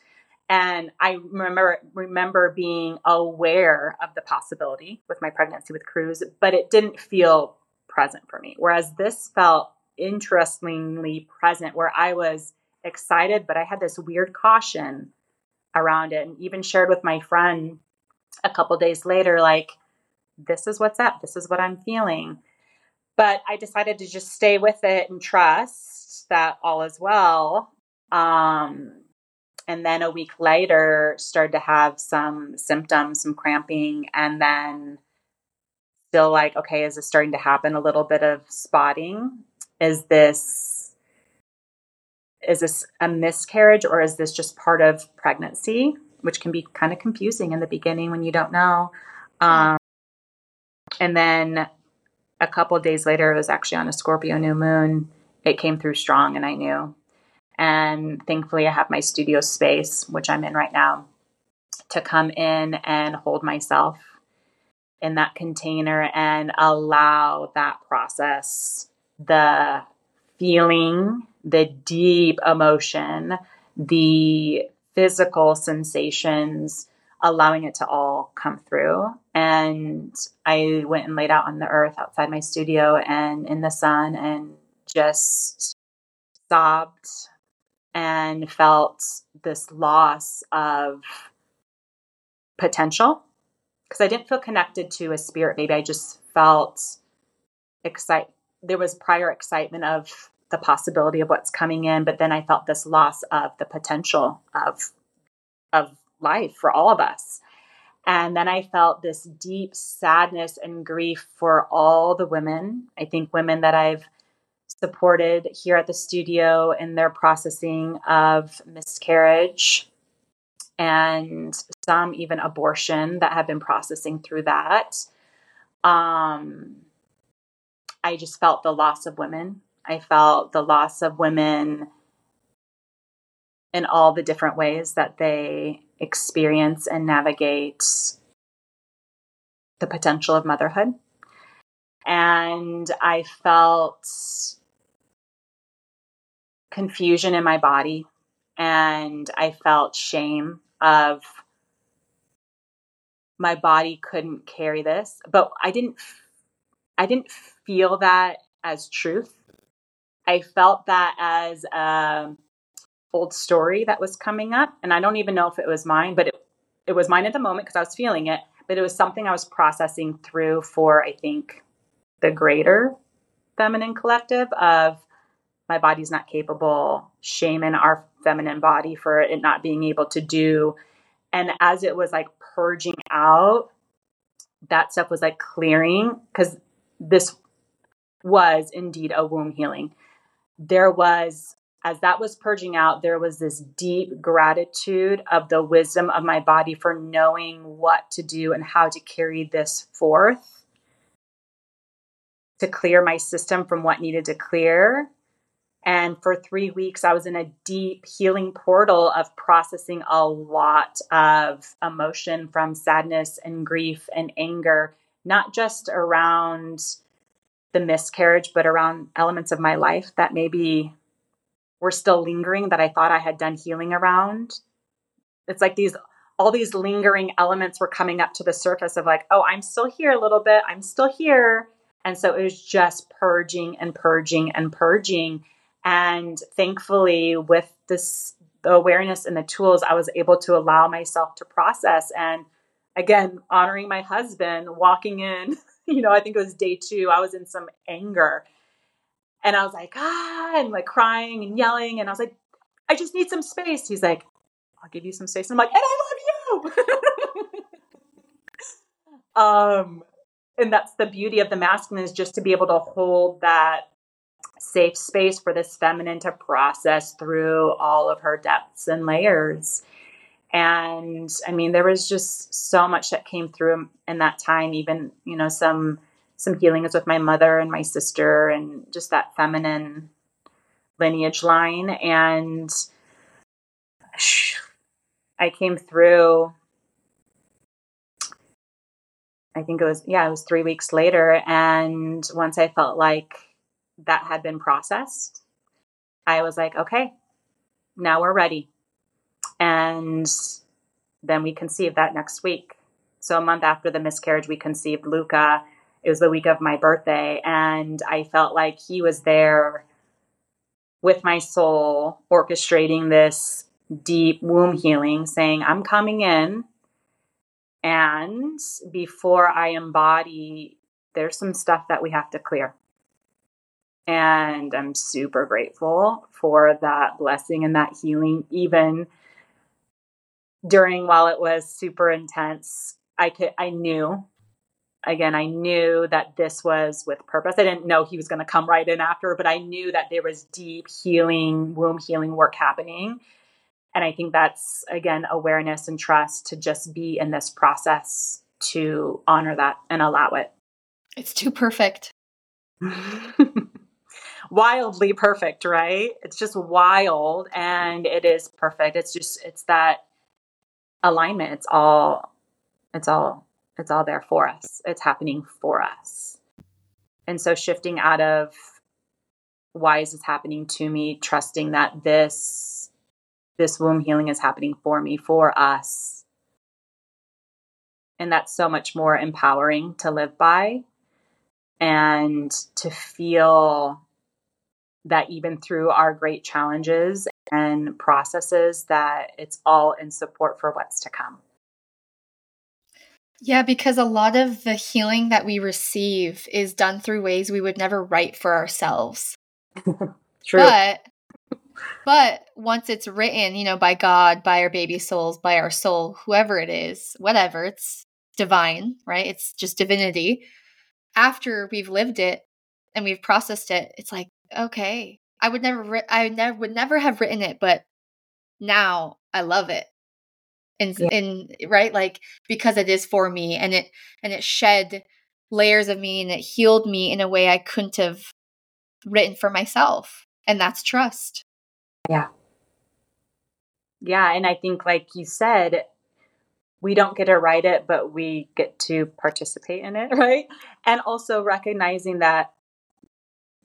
And I remember remember being aware of the possibility with my pregnancy with Cruz, but it didn't feel present for me. Whereas this felt interestingly present where I was excited, but I had this weird caution around it and even shared with my friend a couple days later like this is what's up, this is what I'm feeling. But I decided to just stay with it and trust that all is well. Um, and then a week later, started to have some symptoms, some cramping, and then still like, okay, is this starting to happen? A little bit of spotting. Is this is this a miscarriage or is this just part of pregnancy? Which can be kind of confusing in the beginning when you don't know. Um, and then a couple days later, it was actually on a Scorpio new moon. It came through strong, and I knew. And thankfully, I have my studio space, which I'm in right now, to come in and hold myself in that container and allow that process, the feeling, the deep emotion, the physical sensations, allowing it to all come through. And I went and laid out on the earth outside my studio and in the sun and just sobbed and felt this loss of potential because I didn't feel connected to a spirit baby. I just felt excite. There was prior excitement of the possibility of what's coming in, but then I felt this loss of the potential of of life for all of us. And then I felt this deep sadness and grief for all the women. I think women that I've supported here at the studio in their processing of miscarriage and some even abortion that have been processing through that. Um, I just felt the loss of women. I felt the loss of women in all the different ways that they experience and navigate the potential of motherhood. And I felt confusion in my body and I felt shame of my body couldn't carry this but I didn't I didn't feel that as truth I felt that as a old story that was coming up and I don't even know if it was mine but it, it was mine at the moment because I was feeling it but it was something I was processing through for I think the greater feminine collective of my body's not capable, shame in our feminine body for it not being able to do. And as it was like purging out, that stuff was like clearing because this was indeed a womb healing. There was, as that was purging out, there was this deep gratitude of the wisdom of my body for knowing what to do and how to carry this forth to clear my system from what needed to clear. And for three weeks, I was in a deep healing portal of processing a lot of emotion from sadness and grief and anger, not just around the miscarriage, but around elements of my life that maybe were still lingering that I thought I had done healing around. It's like these all these lingering elements were coming up to the surface of like, oh, I'm still here a little bit. I'm still here. And so it was just purging and purging and purging. And thankfully, with this the awareness and the tools, I was able to allow myself to process. And again, honoring my husband, walking in, you know, I think it was day two, I was in some anger. And I was like, ah, and like crying and yelling. And I was like, I just need some space. He's like, I'll give you some space. And I'm like, and I love you. um, and that's the beauty of the masculine is just to be able to hold that safe space for this feminine to process through all of her depths and layers. And I mean, there was just so much that came through in that time, even, you know, some some healings with my mother and my sister and just that feminine lineage line. And I came through I think it was yeah, it was 3 weeks later and once I felt like that had been processed, I was like, okay, now we're ready. And then we conceived that next week. So a month after the miscarriage, we conceived Luca. It was the week of my birthday. And I felt like he was there with my soul, orchestrating this deep womb healing, saying, I'm coming in. And before I embody, there's some stuff that we have to clear. And I'm super grateful for that blessing and that healing, even during while it was super intense. I could, I knew, again, I knew that this was with purpose. I didn't know he was going to come right in after, but I knew that there was deep healing, womb healing work happening. And I think that's, again, awareness and trust to just be in this process to honor that and allow it. It's too perfect. Wildly perfect, right? It's just wild and it is perfect. It's just, it's that alignment. It's all, it's all, it's all there for us. It's happening for us. And so shifting out of why is this happening to me, trusting that this, this womb healing is happening for me, for us. And that's so much more empowering to live by and to feel that even through our great challenges and processes that it's all in support for what's to come. Yeah, because a lot of the healing that we receive is done through ways we would never write for ourselves. True. But but once it's written, you know, by God, by our baby souls, by our soul, whoever it is, whatever, it's divine, right? It's just divinity after we've lived it and we've processed it, it's like, okay, I would never, ri- I never would never have written it, but now I love it. And, yeah. and right, like because it is for me, and it and it shed layers of me, and it healed me in a way I couldn't have written for myself, and that's trust. Yeah, yeah, and I think, like you said, we don't get to write it, but we get to participate in it, right? And also recognizing that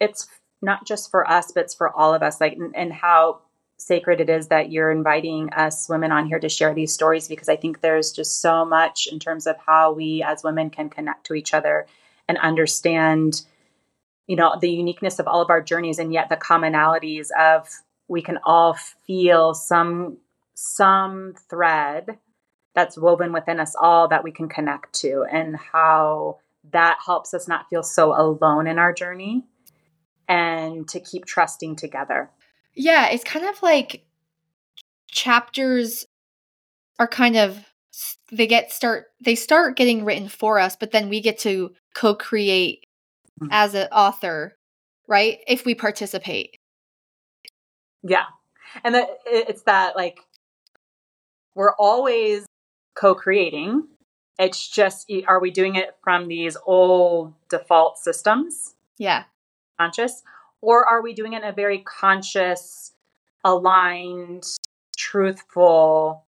it's not just for us, but it's for all of us, like, and, and how sacred it is that you're inviting us women on here to share these stories because I think there's just so much in terms of how we as women can connect to each other and understand, you know, the uniqueness of all of our journeys and yet the commonalities of we can all feel some some thread that's woven within us all that we can connect to and how that helps us not feel so alone in our journey and to keep trusting together. Yeah, it's kind of like chapters are kind of they get start they start getting written for us, but then we get to co-create mm-hmm. as an author, right? If we participate. Yeah. And that it's that like we're always co-creating. It's just are we doing it from these old default systems? Yeah. Conscious or are we doing it in a very conscious, aligned, truthful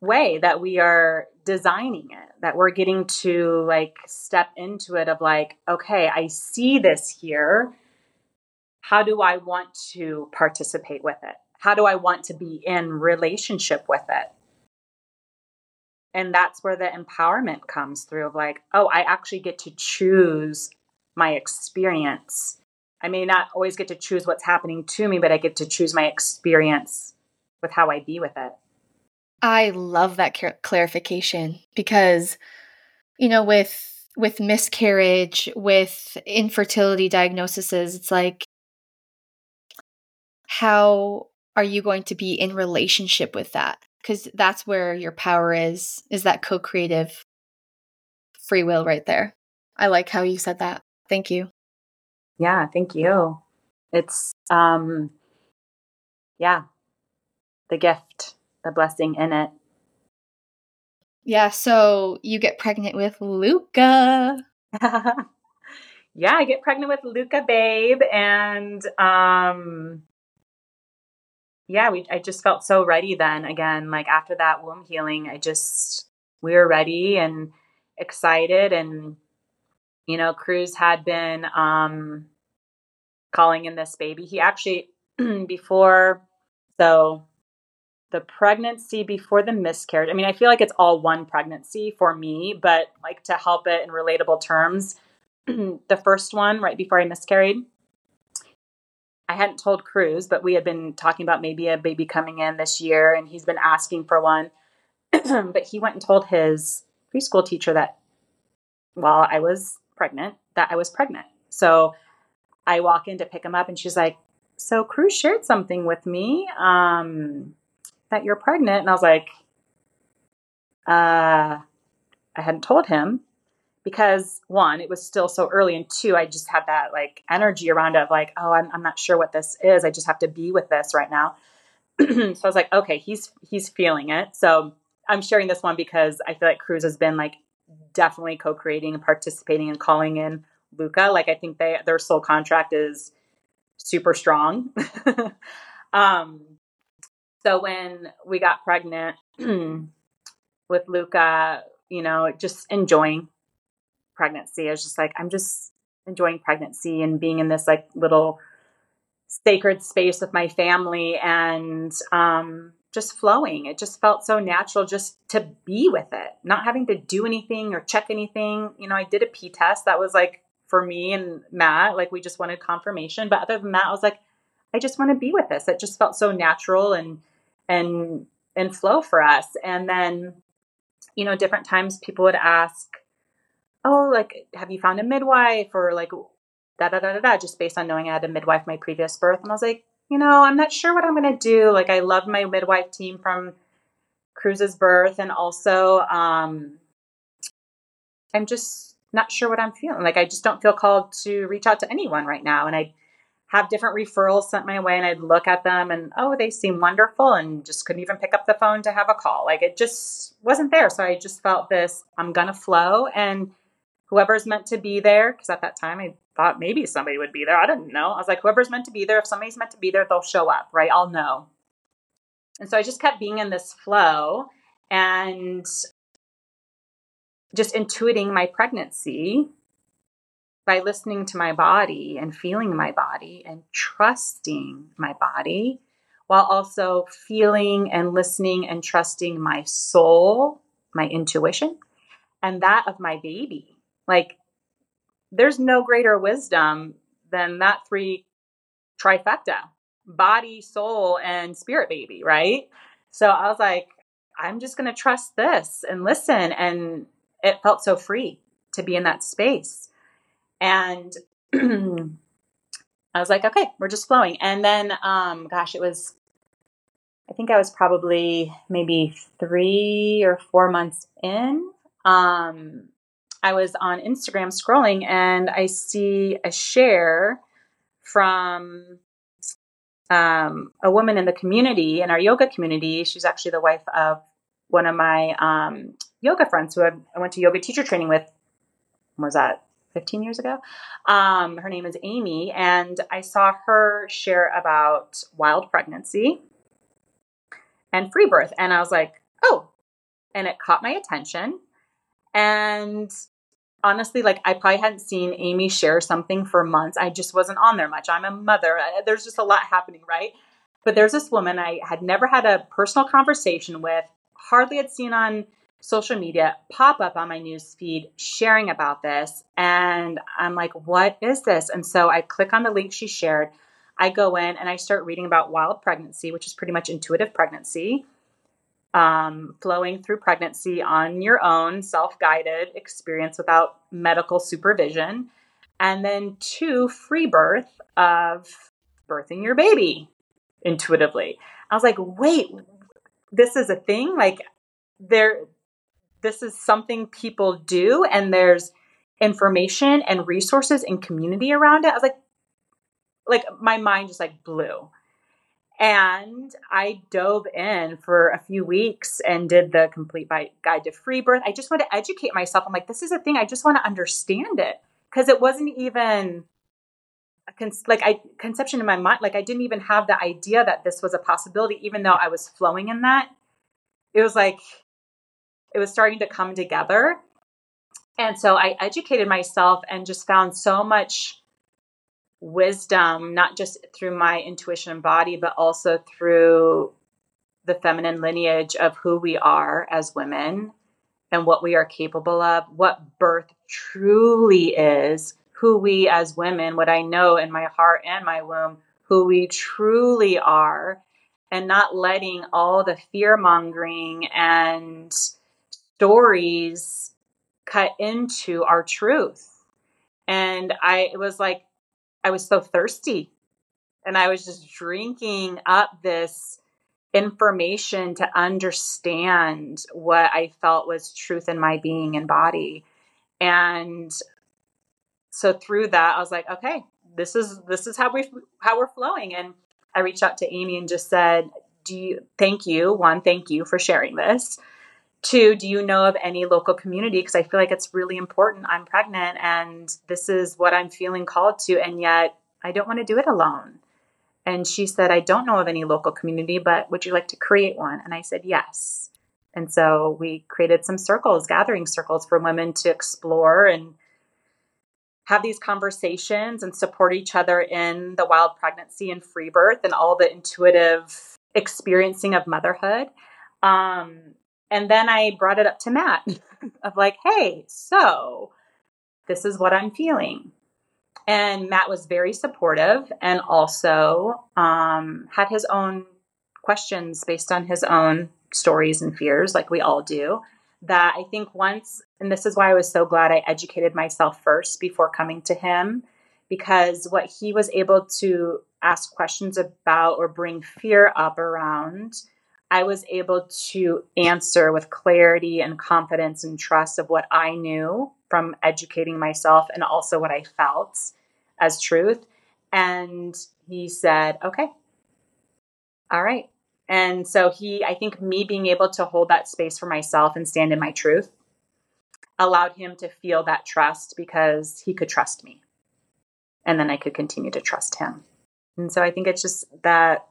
way that we are designing it that we're getting to like step into it of like okay i see this here. How do i want to participate with it? How do i want to be in relationship with it? And that's where the empowerment comes through of like oh i actually get to choose my experience. I may not always get to choose what's happening to me but i get to choose my experience with how i be with it. I love that clarification because you know with with miscarriage with infertility diagnoses it's like how are you going to be in relationship with that? Because that's where your power is is that co-creative free will right there. I like how you said that thank you. Yeah thank you. It's um yeah. The gift the blessing in it. Yeah so you get pregnant with luca. Yeah i get pregnant with luca babe and um yeah, we I just felt so ready then again, like after that womb healing, I just we were ready and excited and you know, Cruz had been um calling in this baby. He actually before So the pregnancy before the miscarriage. I mean, I feel like it's all one pregnancy for me, but like to help it in relatable terms, the first one right before I miscarried, I hadn't told Cruz, but we had been talking about maybe a baby coming in this year, and he's been asking for one. but he went and told his preschool teacher that while I was pregnant, that I was pregnant. So I walk in to pick him up, and she's like, "So Cruz shared something with me um, that you're pregnant," and I was like, "Uh, I hadn't told him." because one, it was still so early, and two, I just had that like energy around of like, oh, I'm, I'm not sure what this is. I just have to be with this right now. so I was like, okay, he's he's feeling it. So I'm sharing this one because I feel like Cruz has been like definitely co-creating and participating and calling in Luca. Like I think they their soul contract is super strong. um, so when we got pregnant with Luca, you know, just enjoying pregnancy. I was just like, I'm just enjoying pregnancy and being in this like little sacred space with my family and um, just flowing. It just felt so natural just to be with it, not having to do anything or check anything. You know, I did a P test that was like for me and Matt, like we just wanted confirmation. But other than that, I was like, I just want to be with this. It just felt so natural and and and flow for us. And then, you know, different times people would ask, oh, like, have you found a midwife or like da da da da da, just based on knowing I had a midwife my previous birth. And I was like, you know, I'm not sure what I'm going to do. Like, I love my midwife team from Cruz's birth. And also, um, I'm just not sure what I'm feeling. Like, I just don't feel called to reach out to anyone right now. And I have different referrals sent my way, and I'd look at them and, oh, they seem wonderful, and just couldn't even pick up the phone to have a call. Like, it just wasn't there. So I just felt this I'm going to flow. And whoever's meant to be there, because at that time I thought maybe somebody would be there. I didn't know. I was like, whoever's meant to be there, if somebody's meant to be there, they'll show up, right? I'll know. And so I just kept being in this flow and just intuiting my pregnancy by listening to my body and feeling my body and trusting my body while also feeling and listening and trusting my soul, my intuition, and that of my baby like, there's no greater wisdom than that three trifecta body, soul, and spirit baby, right? So I was like, I'm just going to trust this and listen. And it felt so free to be in that space. And I was like, okay, we're just flowing. And then, um, gosh, it was, I think I was probably maybe three or four months in. Um, I was on Instagram scrolling and I see a share from um, a woman in the community, in our yoga community. She's actually the wife of one of my um, yoga friends who I, went to yoga teacher training with. was that 15 years ago? Um, her name is Amy, and I saw her share about wild pregnancy and free birth. And I was like, oh, and it caught my attention. And honestly, like I probably hadn't seen Amy share something for months. I just wasn't on there much. I'm a mother. There's just a lot happening, right? But there's this woman I had never had a personal conversation with, hardly had seen on social media pop up on my news feed sharing about this. And I'm like, what is this? And so I click on the link she shared. I go in and I start reading about wild pregnancy, which is pretty much intuitive pregnancy um, flowing through pregnancy on your own, self guided experience without medical supervision. And then two, free birth of birthing your baby intuitively. I was like, wait, this is a thing? Like, there, this is something people do, and there's information and resources and community around it. I was like, like my mind just like blew. And I dove in for a few weeks and did the complete guide to free birth. I just want to educate myself. I'm like, this is a thing. I just want to understand it because it wasn't even con- like I conception in my mind. Like I didn't even have the idea that this was a possibility, even though I was flowing in that. It was like it was starting to come together. And so I educated myself and just found so much wisdom, not just through my intuition and body, but also through the feminine lineage of who we are as women and what we are capable of, what birth truly is, who we as women, what I know in my heart and my womb, who we truly are, and not letting all the fear mongering and stories cut into our truth. And I, it was like, I was so thirsty. And I was just drinking up this information to understand what I felt was truth in my being and body. And so through that, I was like, okay, this is this is how we how we're flowing. And I reached out to Amy and just said, do you thank you one thank you for sharing this two do you know of any local community because i feel like it's really important i'm pregnant and this is what i'm feeling called to and yet i don't want to do it alone and she said, I don't know of any local community, but would you like to create one? And I said, yes. And so we created some circles, gathering circles for women to explore and have these conversations and support each other in the wild pregnancy and free birth and all the intuitive experiencing of motherhood. Um, and then I brought it up to Matt of like, hey, so this is what I'm feeling. And Matt was very supportive and also um, had his own questions based on his own stories and fears, like we all do. That I think once, and this is why I was so glad I educated myself first before coming to him, because what he was able to ask questions about or bring fear up around, I was able to answer with clarity and confidence and trust of what I knew from educating myself and also what I felt as truth. And he said, okay, all right. And so he, I think me being able to hold that space for myself and stand in my truth allowed him to feel that trust because he could trust me. And then I could continue to trust him. And so I think it's just that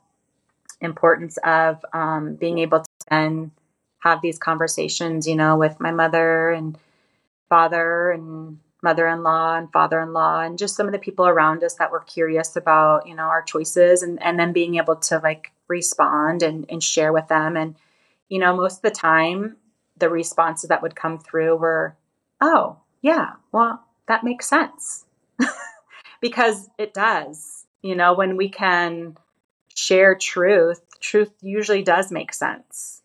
importance of um, being able to then have these conversations, you know, with my mother and father and mother-in-law and father-in-law and just some of the people around us that were curious about you know our choices and and then being able to like respond and, and share with them. And you know most of the time the responses that would come through were oh yeah well that makes sense. Because it does you know when we can share truth truth usually does make sense.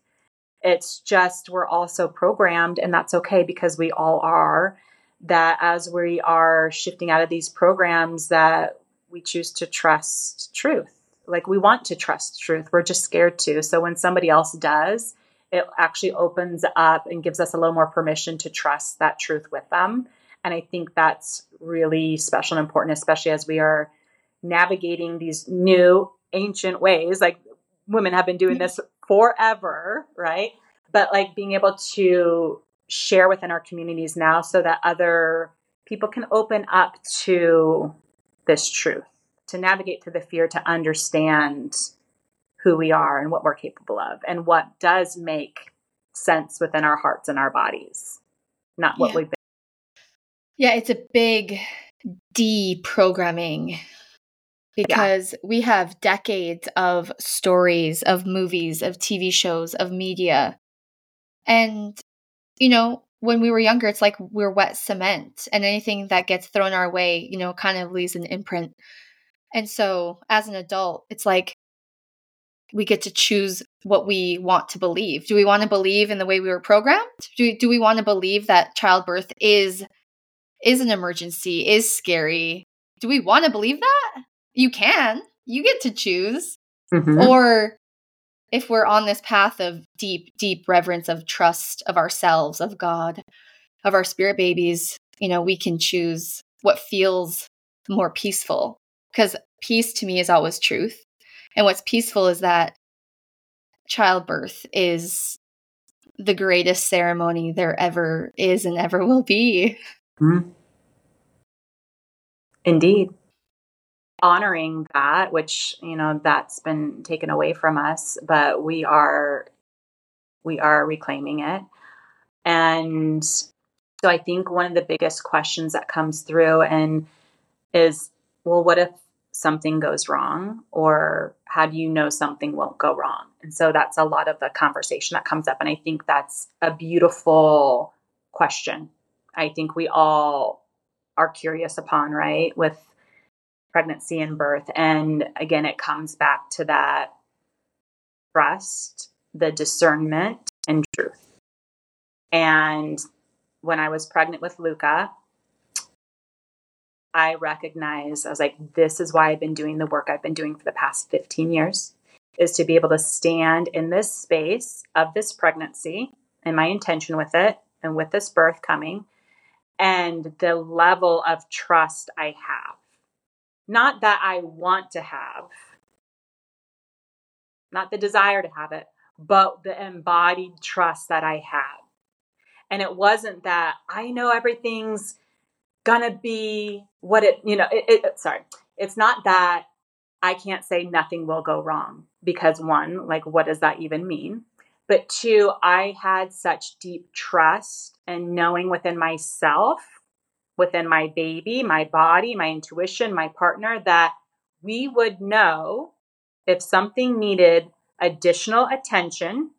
It's just we're also programmed and that's okay because we all are that as we are shifting out of these programs that we choose to trust truth. Like we want to trust truth. We're just scared to. So when somebody else does it actually opens up and gives us a little more permission to trust that truth with them. And i think that's really special and important especially as we are navigating these new ancient ways like women have been doing this forever right but like being able to share within our communities now so that other people can open up to this truth, to navigate through the fear, to understand who we are and what we're capable of and what does make sense within our hearts and our bodies, not what yeah. we've been. Yeah, it's a big deprogramming because yeah. we have decades of stories, of movies, of TV shows, of media. And you know, when we were younger, it's like we're wet cement, and anything that gets thrown our way, you know, kind of leaves an imprint. And so as an adult, it's like we get to choose what we want to believe. Do we want to believe in the way we were programmed? Do, do we want to believe that childbirth is is an emergency, is scary? Do we want to believe that? You can. You get to choose. Mm-hmm. Or if we're on this path of deep, deep reverence of trust of ourselves, of God, of our spirit babies, you know, we can choose what feels more peaceful. Because peace to me is always truth. And what's peaceful is that childbirth is the greatest ceremony there ever is and ever will be. Mm-hmm. Indeed honoring that, which, you know, that's been taken away from us, but we are we are reclaiming it. And so I think one of the biggest questions that comes through and is well what if something goes wrong? Or how do you know something won't go wrong? And so that's a lot of the conversation that comes up and i think that's a beautiful question. I think we all are curious upon right with pregnancy and birth and again it comes back to that trust the discernment and truth and when i was pregnant with luca I recognized, I was like, this is why I've been doing the work I've been doing for the past 15 years, is to be able to stand in this space of this pregnancy and my intention with it and with this birth coming and the level of trust I have. Not that I want to have, not the desire to have it, but the embodied trust that I have. And it wasn't that I know everything's gonna be what it you know it, it, sorry. It's not that i can't say nothing will go wrong because one like what does that even mean? But two i had such deep trust and knowing within myself within my baby my body my intuition my partner that we would know if something needed additional attention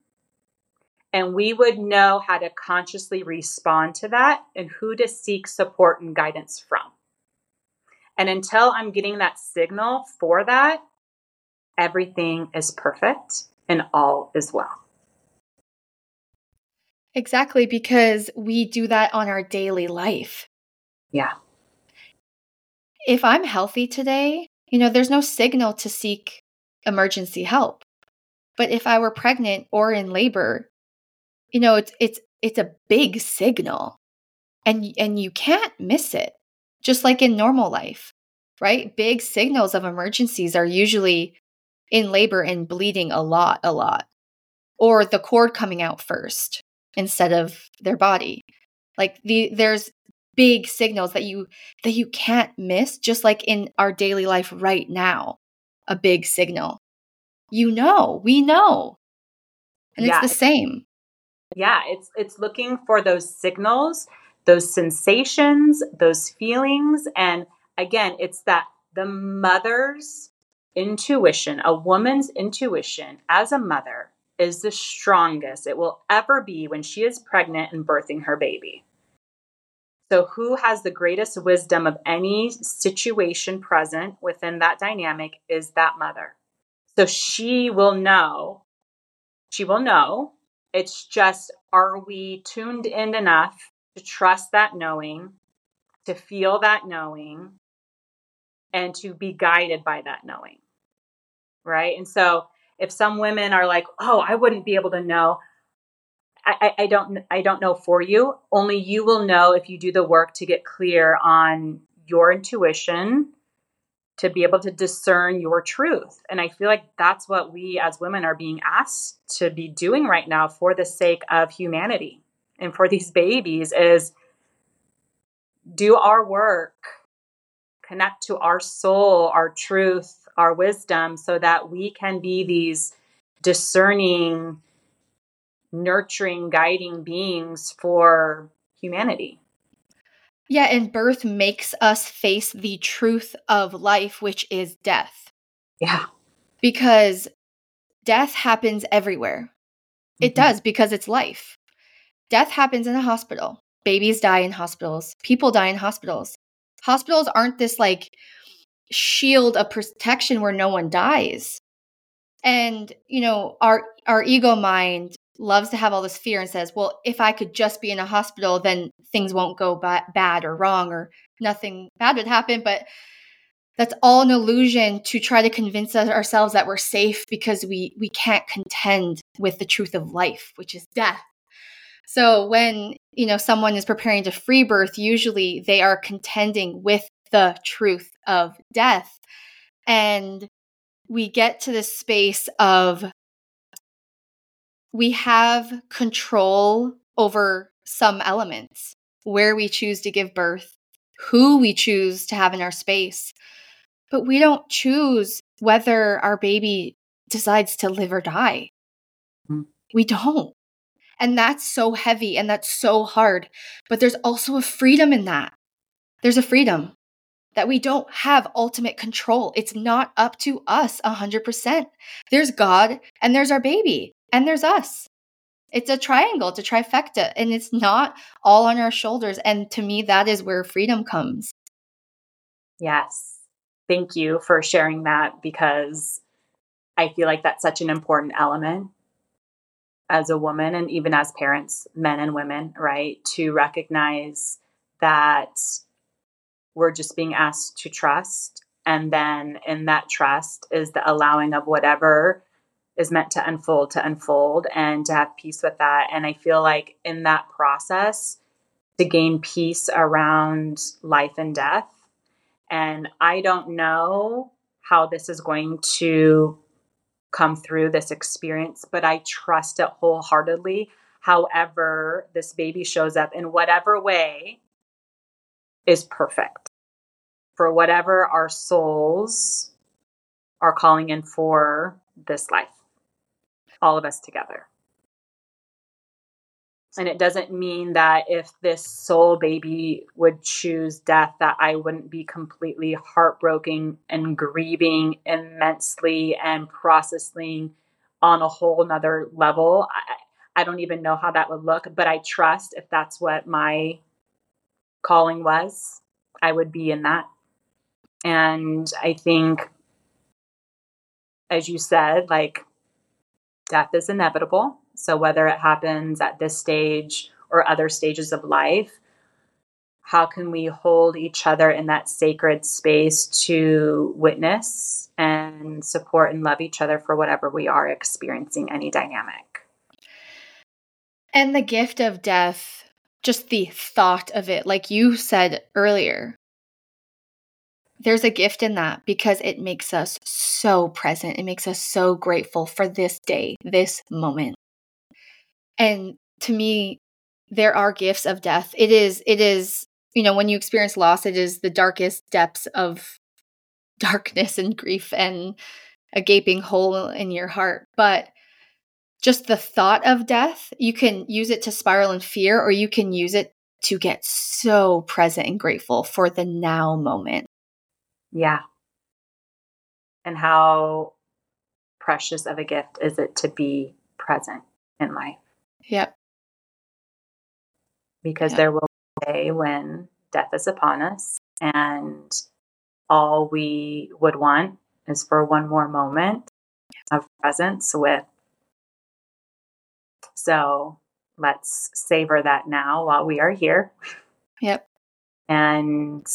and we would know how to consciously respond to that and who to seek support and guidance from. And until I'm getting that signal for that, everything is perfect and all is well. Exactly, because we do that on our daily life. Yeah. If I'm healthy today, you know, there's no signal to seek emergency help. But if I were pregnant or in labor, you know it's it's it's a big signal and and you can't miss it just like in normal life right big signals of emergencies are usually in labor and bleeding a lot a lot or the cord coming out first instead of their body like the there's big signals that you that you can't miss just like in our daily life right now a big signal you know we know and yeah. it's the same yeah, it's it's looking for those signals, those sensations, those feelings and again, it's that the mother's intuition, a woman's intuition as a mother is the strongest it will ever be when she is pregnant and birthing her baby. So, who has the greatest wisdom of any situation present within that dynamic is that mother. So, she will know, she will know it's just, are we tuned in enough to trust that knowing, to feel that knowing, and to be guided by that knowing? Right. And so if some women are like, oh, I wouldn't be able to know. I, I, don't I don't know for you. Only you will know if you do the work to get clear on your intuition to be able to discern your truth. And I feel like that's what we as women are being asked to be doing right now for the sake of humanity and for these babies is do our work, connect to our soul, our truth, our wisdom so that we can be these discerning, nurturing, guiding beings for humanity. Yeah, and birth makes us face the truth of life, which is death. Yeah. Because death happens everywhere. Mm-hmm. It does because it's life. Death happens in a hospital. Babies die in hospitals. People die in hospitals. Hospitals aren't this like shield of protection where no one dies. And, you know, our our ego mind loves to have all this fear and says, well, if I could just be in a hospital, then things won't go ba- bad or wrong or nothing bad would happen. But that's all an illusion to try to convince ourselves that we're safe because we we can't contend with the truth of life, which is death. So when you know someone is preparing to free birth, usually they are contending with the truth of death. And we get to this space of we have control over some elements where we choose to give birth, who we choose to have in our space. But we don't choose whether our baby decides to live or die. Mm. We don't. And that's so heavy and that's so hard. But there's also a freedom in that. There's a freedom. that we don't have ultimate control. It's not up to us 100%. There's God and there's our baby and there's us. It's a triangle, it's a trifecta, and it's not all on our shoulders. And to me, that is where freedom comes. Yes. Thank you for sharing that because I feel like that's such an important element as a woman and even as parents, men and women, right? To recognize that we're just being asked to trust. And then in that trust is the allowing of whatever is meant to unfold to unfold and to have peace with that. And I feel like in that process, to gain peace around life and death. And I don't know how this is going to come through this experience, but I trust it wholeheartedly. However, this baby shows up in whatever way is perfect for whatever our souls are calling in for this life all of us together. And it doesn't mean that if this soul baby would choose death, that I wouldn't be completely heartbroken and grieving immensely and processing on a whole nother level. I, I don't even know how that would look, but I trust if that's what my calling was, I would be in that. And I think, as you said, like death is inevitable. So, whether it happens at this stage or other stages of life, how can we hold each other in that sacred space to witness and support and love each other for whatever we are experiencing, any dynamic? And the gift of death, just the thought of it, like you said earlier, there's a gift in that because it makes us so present. It makes us so grateful for this day, this moment. And to me, there are gifts of death. It is, it is, you know, when you experience loss, it is the darkest depths of darkness and grief and a gaping hole in your heart. But just the thought of death, you can use it to spiral in fear or you can use it to get so present and grateful for the now moment. Yeah. And how precious of a gift is it to be present in life? Yep. Because yep. there will be a day when death is upon us and all we would want is for one more moment of presence with. So let's savor that now while we are here. Yep. And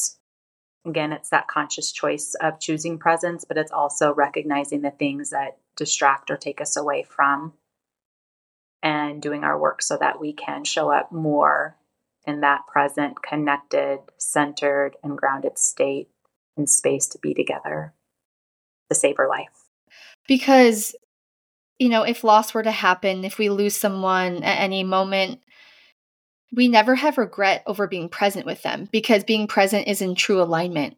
Again, it's that conscious choice of choosing presence, but it's also recognizing the things that distract or take us away from and doing our work so that we can show up more in that present, connected, centered, and grounded state and space to be together to save our life. Because, you know, if loss were to happen, if we lose someone at any moment, we never have regret over being present with them because being present is in true alignment.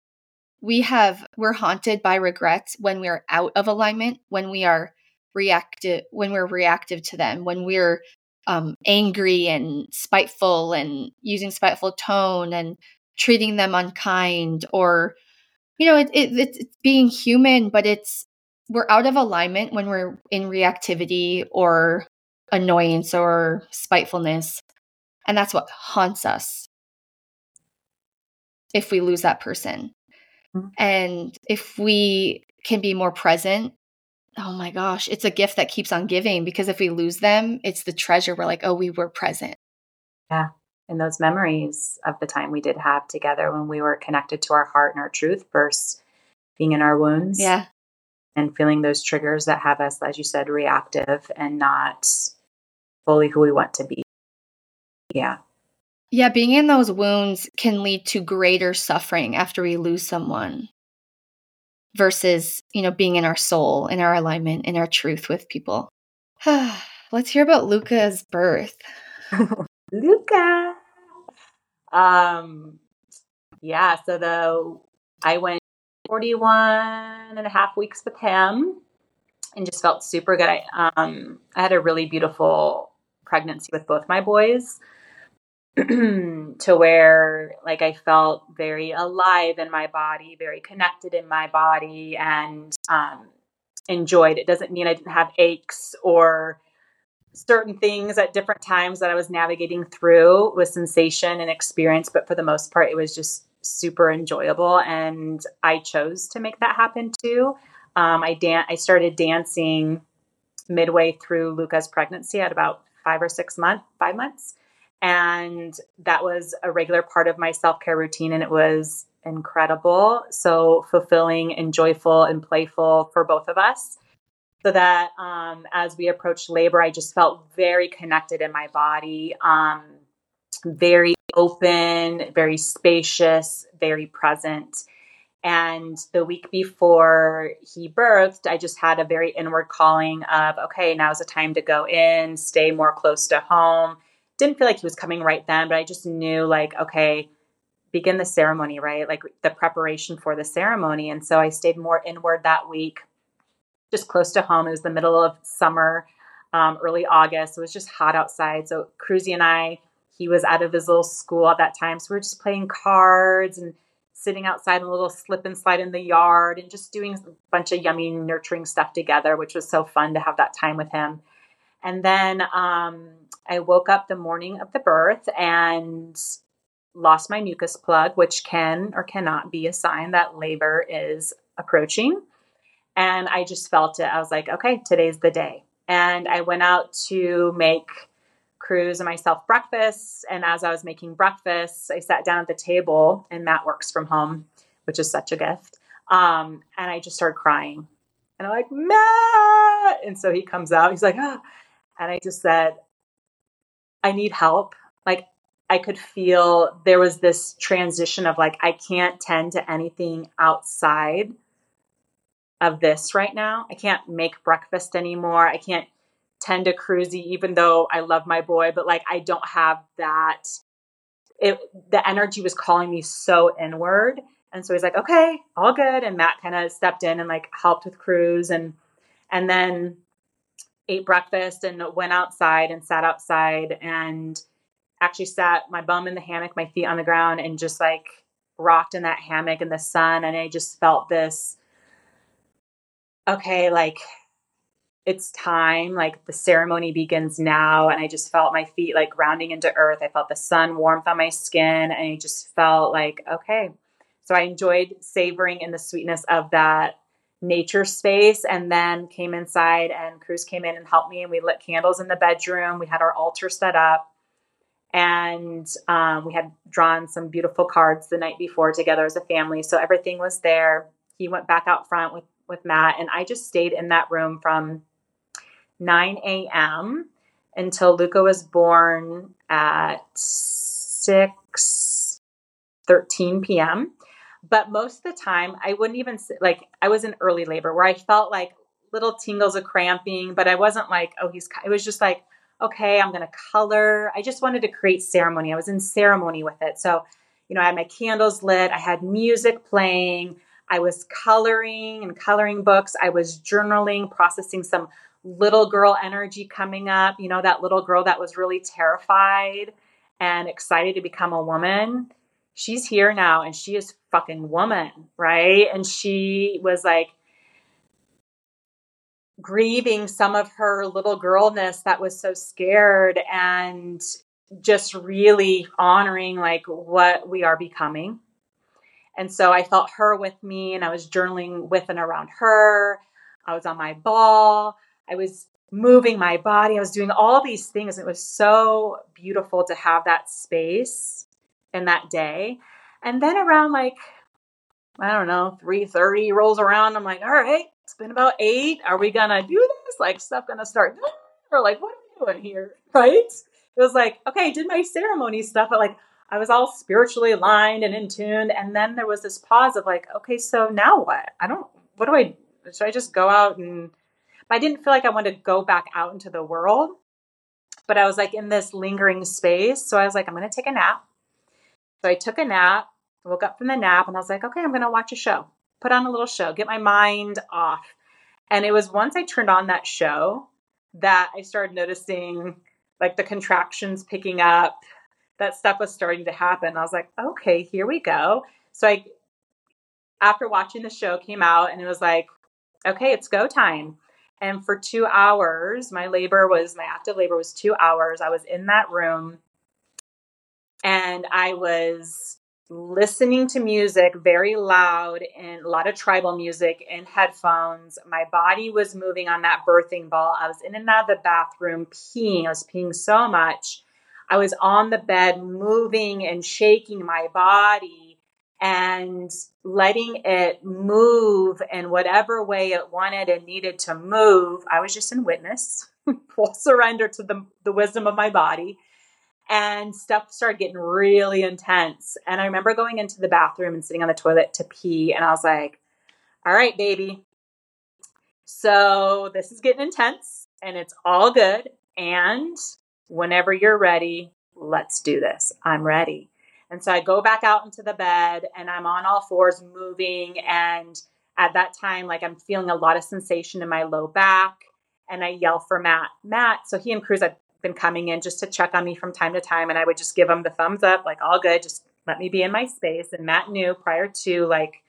We have we're haunted by regrets when we're out of alignment, when we are reactive when we're reactive to them, when we're um, angry and spiteful and using spiteful tone and treating them unkind or you know it, it, it's being human but it's we're out of alignment when we're in reactivity or annoyance or spitefulness and that's what haunts us if we lose that person. Mm-hmm. And if we can be more present, oh my gosh, it's a gift that keeps on giving because if we lose them, it's the treasure. We're like, oh, we were present. Yeah. And those memories of the time we did have together when we were connected to our heart and our truth versus being in our wounds. Yeah. And feeling those triggers that have us, as you said, reactive and not fully who we want to be. Yeah. Yeah, being in those wounds can lead to greater suffering after we lose someone versus, you know, being in our soul, in our alignment, in our truth with people. Let's hear about Luca's birth. Luca. Um yeah, so the I went 41 and a half weeks with him and just felt super good. I um I had a really beautiful pregnancy with both my boys. to where like I felt very alive in my body, very connected in my body, and um, enjoyed. It doesn't mean I didn't have aches or certain things at different times that I was navigating through with sensation and experience, but for the most part, it was just super enjoyable, and I chose to make that happen too. Um, I dan- I started dancing midway through Luca's pregnancy at about five or six months, five months, and that was a regular part of my self care routine, and it was incredible, so fulfilling and joyful and playful for both of us so that um, as we approached labor, I just felt very connected in my body, um, very open, very spacious, very present. And the week before he birthed, I just had a very inward calling of, okay, now's the time to go in, stay more close to home. Didn't feel like he was coming right then, but I just knew, like, okay, begin the ceremony, right? Like the preparation for the ceremony. And so I stayed more inward that week just close to home. It was the middle of summer, um, early August. It was just hot outside. So Cruzy and I, he was out of his little school at that time. So we are just playing cards and sitting outside in a little slip and slide in the yard and just doing a bunch of yummy, nurturing stuff together, which was so fun to have that time with him. And then um, I woke up the morning of the birth and lost my mucus plug, which can or cannot be a sign that labor is approaching. And I just felt it. I was like, okay, today's the day. And I went out to make Cruz and myself breakfast. And as I was making breakfast, I sat down at the table, and Matt works from home, which is such a gift. Um, and I just started crying. And I'm like, Matt! And so he comes out, he's like, ah. And I just said, I need help. Like, I could feel there was this transition of like, I can't tend to anything outside of this right now. I can't make breakfast anymore. I can't tend to Cruzy, even though I love my boy, but like I don't have that. It the energy was calling me so inward. And so he's like, okay, all good. And Matt kind of stepped in and like helped with Cruz and and then ate breakfast and went outside and sat outside and actually sat my bum in the hammock, my feet on the ground, and just like rocked in that hammock in the sun. And I just felt this okay, like it's time, like the ceremony begins now. And I just felt my feet like grounding into earth. I felt the sun warmth on my skin, and I just felt like, okay. So I enjoyed savoring in the sweetness of that nature space and then came inside and Cruz came in and helped me and we lit candles in the bedroom. We had our altar set up and um, we had drawn some beautiful cards the night before together as a family. So everything was there. He went back out front with with Matt, and I just stayed in that room from 9 a.m. until Luca was born at 6 13 p.m. But most of the time, I wouldn't even like I was in early labor where I felt like little tingles of cramping, but I wasn't like, oh, he's. It was just like, okay, I'm gonna color. I just wanted to create ceremony. I was in ceremony with it, so you know, I had my candles lit. I had music playing. I was coloring and coloring books. I was journaling, processing some little girl energy coming up. You know, that little girl that was really terrified and excited to become a woman. She's here now and she is fucking woman, right? And she was like grieving some of her little girlness that was so scared and just really honoring like what we are becoming and so I felt her with me and I was journaling with and around her. I was on my ball. I was moving my body. I was doing all these things. It was so beautiful to have that space in that day. And then around like, I don't know, 3.30 rolls around. I'm like, all right, it's been about eight. Are we going to do this? Like stuff going to start or like, what are we doing here? Right? It was like, okay, did my ceremony stuff, but like, I was all spiritually aligned and in tune. And then there was this pause of like, okay, so now what? I don't, what do I, should I just go out and, I didn't feel like I wanted to go back out into the world. But I was like in this lingering space. So I was like, I'm going to take a nap. So I took a nap, woke up from the nap, and I was like, okay, I'm going to watch a show, put on a little show, get my mind off. And it was once I turned on that show that I started noticing like the contractions picking up that stuff was starting to happen. I was like, okay, here we go. So I, after watching the show, came out and it was like, okay, it's go time. And for two hours, my labor was, my active labor was two hours. I was in that room and I was listening to music very loud and a lot of tribal music in headphones. My body was moving on that birthing ball. I was in and out of the bathroom peeing. I was peeing so much. I was on the bed moving and shaking my body and letting it move in whatever way it wanted and needed to move. I was just in witness, full surrender to the, the wisdom of my body and stuff started getting really intense. And I remember going into the bathroom and sitting on the toilet to pee, and I was like, all right, baby. So this is getting intense and it's all good. And whenever you're ready, let's do this. I'm ready. And so I go back out into the bed and I'm on all fours moving. And at that time, like I'm feeling a lot of sensation in my low back. And I yell for Matt, Matt. So he and Cruz had been coming in just to check on me from time to time. And I would just give them the thumbs up, like, all good, just let me be in my space. And Matt knew prior to, like,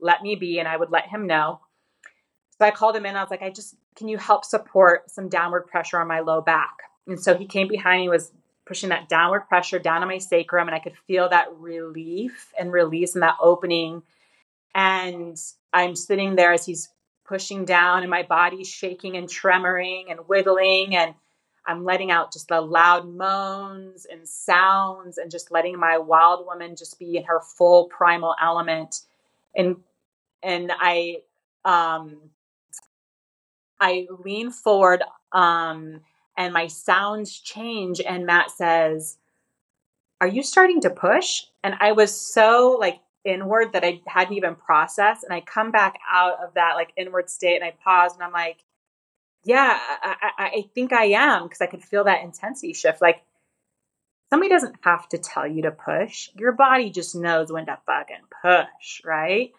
let me be, and I would let him know. So I called him in. I was like, I just, can you help support some downward pressure on my low back? And so he came behind me, was pushing that downward pressure down on my sacrum, and I could feel that relief and release and that opening. And I'm sitting there as he's pushing down, and my body's shaking and tremoring and wiggling. And I'm letting out just the loud moans and sounds and just letting my wild woman just be in her full primal element. And and I um I lean forward um and my sounds change and Matt says, "Are you starting to push?" And I was so like inward that I hadn't even processed and I come back out of that like inward state and I pause and I'm like, yeah, I, I, think I am because I could feel that intensity shift. Like somebody doesn't have to tell you to push. Your body just knows when to fucking push, right?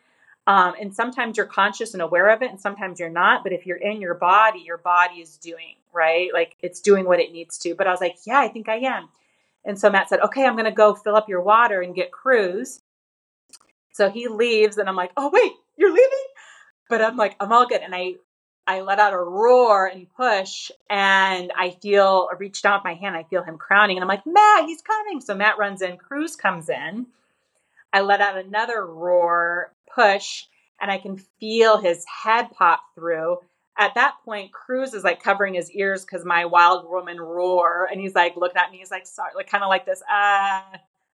Um, and sometimes you're conscious and aware of it, and sometimes you're not. But if you're in your body, your body is doing, right? Like it's doing what it needs to. But I was like, yeah, I think I am. And so Matt said, okay, I'm going to go fill up your water and get Cruz. So he leaves, and I'm like, oh, wait, you're leaving? But I'm like, I'm all good. And I I let out a roar and push, and I feel reach down with my hand. I feel him crowning, and I'm like, Matt, he's coming. So Matt runs in, Cruz comes in. I let out another roar, push, and I can feel his head pop through. At that point, Cruz is like covering his ears because my wild woman roar, and he's like looking at me. He's like, sorry, like kind of like this. Ah,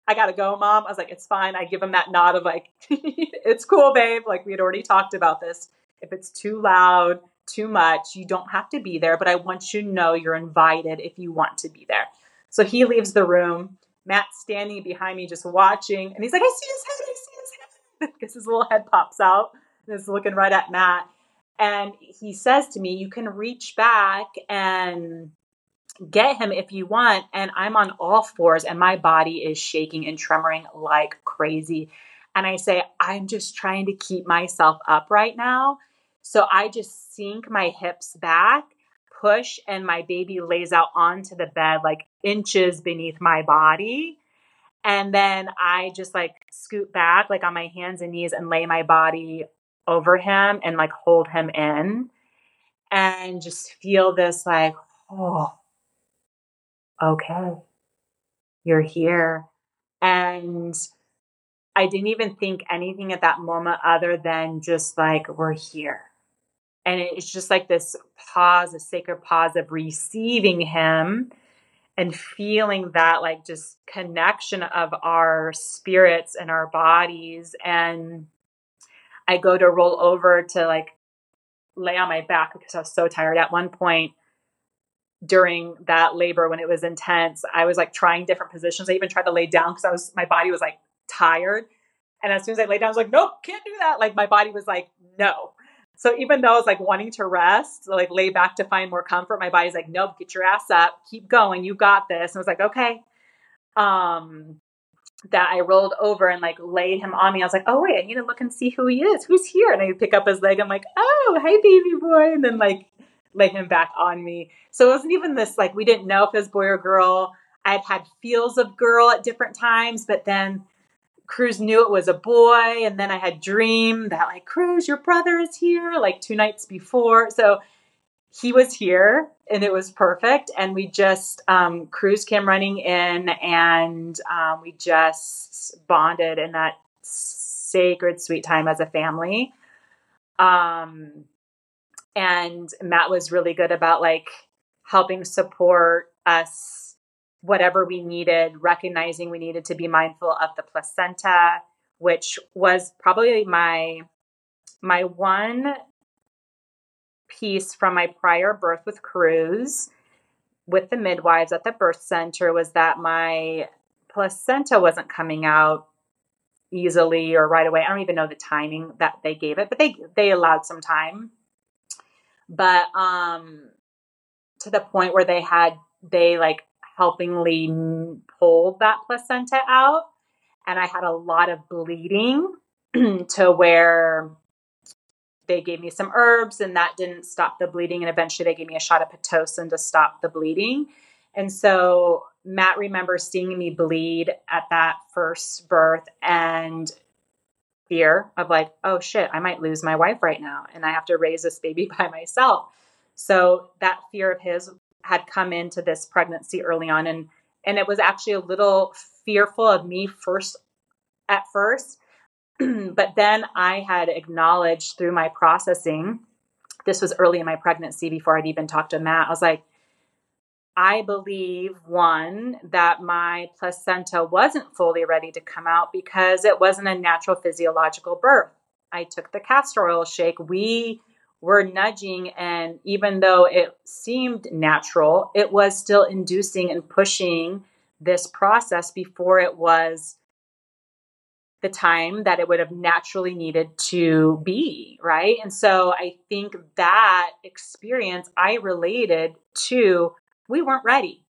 I gotta go, mom. I was like, it's fine. I give him that nod of like, it's cool, babe. Like we had already talked about this. If it's too loud, too much. You don't have to be there, but I want you to know you're invited if you want to be there. So he leaves the room. Matt's standing behind me just watching, and he's like, I see his head, I see his head. Because his little head pops out and is looking right at Matt. And he says to me, You can reach back and get him if you want. And I'm on all fours, and my body is shaking and tremoring like crazy. And I say, I'm just trying to keep myself up right now so I just sink my hips back, push, and my baby lays out onto the bed like inches beneath my body. And then I just like scoot back, like on my hands and knees, and lay my body over him and like hold him in and just feel this like, oh, okay, you're here. And I didn't even think anything at that moment other than just like, we're here and it's just like this pause, a sacred pause of receiving him and feeling that like just connection of our spirits and our bodies. And I go to roll over to like lay on my back because I was so tired. At one point during that labor when it was intense, I was like trying different positions. I even tried to lay down because I was my body was like tired. And as soon as I lay down, I was like, nope, can't do that. Like my body was like, no. So even though I was like wanting to rest, like lay back to find more comfort, my body's like, nope, get your ass up, keep going, you got this. And I was like, okay. Um, that I rolled over and like laid him on me. I was like, oh wait, I need to look and see who he is. Who's here? And I pick up his leg. I'm like, oh, hi, baby boy, and then like lay him back on me. So it wasn't even this like we didn't know if it was boy or girl. I'd had feels of girl at different times, but then Cruz knew it was a boy. And then I had dreamed that, like, Cruz, your brother is here, like two nights before. So he was here and it was perfect. And we just, um, Cruz came running in and um, we just bonded in that sacred, sweet time as a family. Um, and Matt was really good about like helping support us whatever we needed, recognizing we needed to be mindful of the placenta, which was probably my my one piece from my prior birth with Cruz with the midwives at the birth center was that my placenta wasn't coming out easily or right away. I don't even know the timing that they gave it, but they they allowed some time. But um to the point where they had they like helpingly pulled that placenta out. And I had a lot of bleeding to where they gave me some herbs and that didn't stop the bleeding. And eventually they gave me a shot of pitocin to stop the bleeding. And so matt remembers seeing me bleed at that first birth and fear of like oh shit i might lose my wife right now and i have to raise this baby by myself. So that fear of his had come into this pregnancy early on and and it was actually a little fearful of me first at first but then I had acknowledged through my processing, this was early in my pregnancy before I'd even talked to Matt. I was like, I believe one, that my placenta wasn't fully ready to come out because it wasn't a natural physiological birth. I took the castor oil shake. We were nudging, and even though it seemed natural, it was still inducing and pushing this process before it was the time that it would have naturally needed to be, right? And so I think that experience I related to we weren't ready.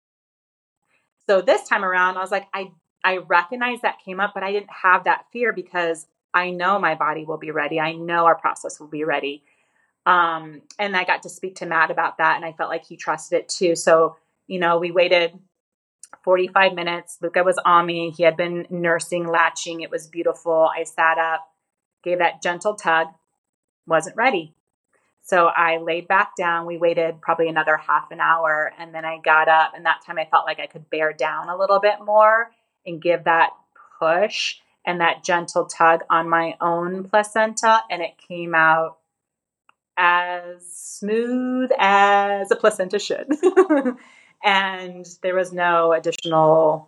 So this time around I was like I I recognize that came up but I didn't have that fear because I know my body will be ready. I know our process will be ready. Um, and I got to speak to Matt about that and I felt like he trusted it too. So, you know, we waited 45 minutes. Luca was on me. He had been nursing, latching. It was beautiful. I sat up, gave that gentle tug, wasn't ready. So I laid back down. We waited probably another half an hour. And then I got up. And that time I felt like I could bear down a little bit more and give that push and that gentle tug on my own placenta. And it came out as smooth as a placenta should. and there was no additional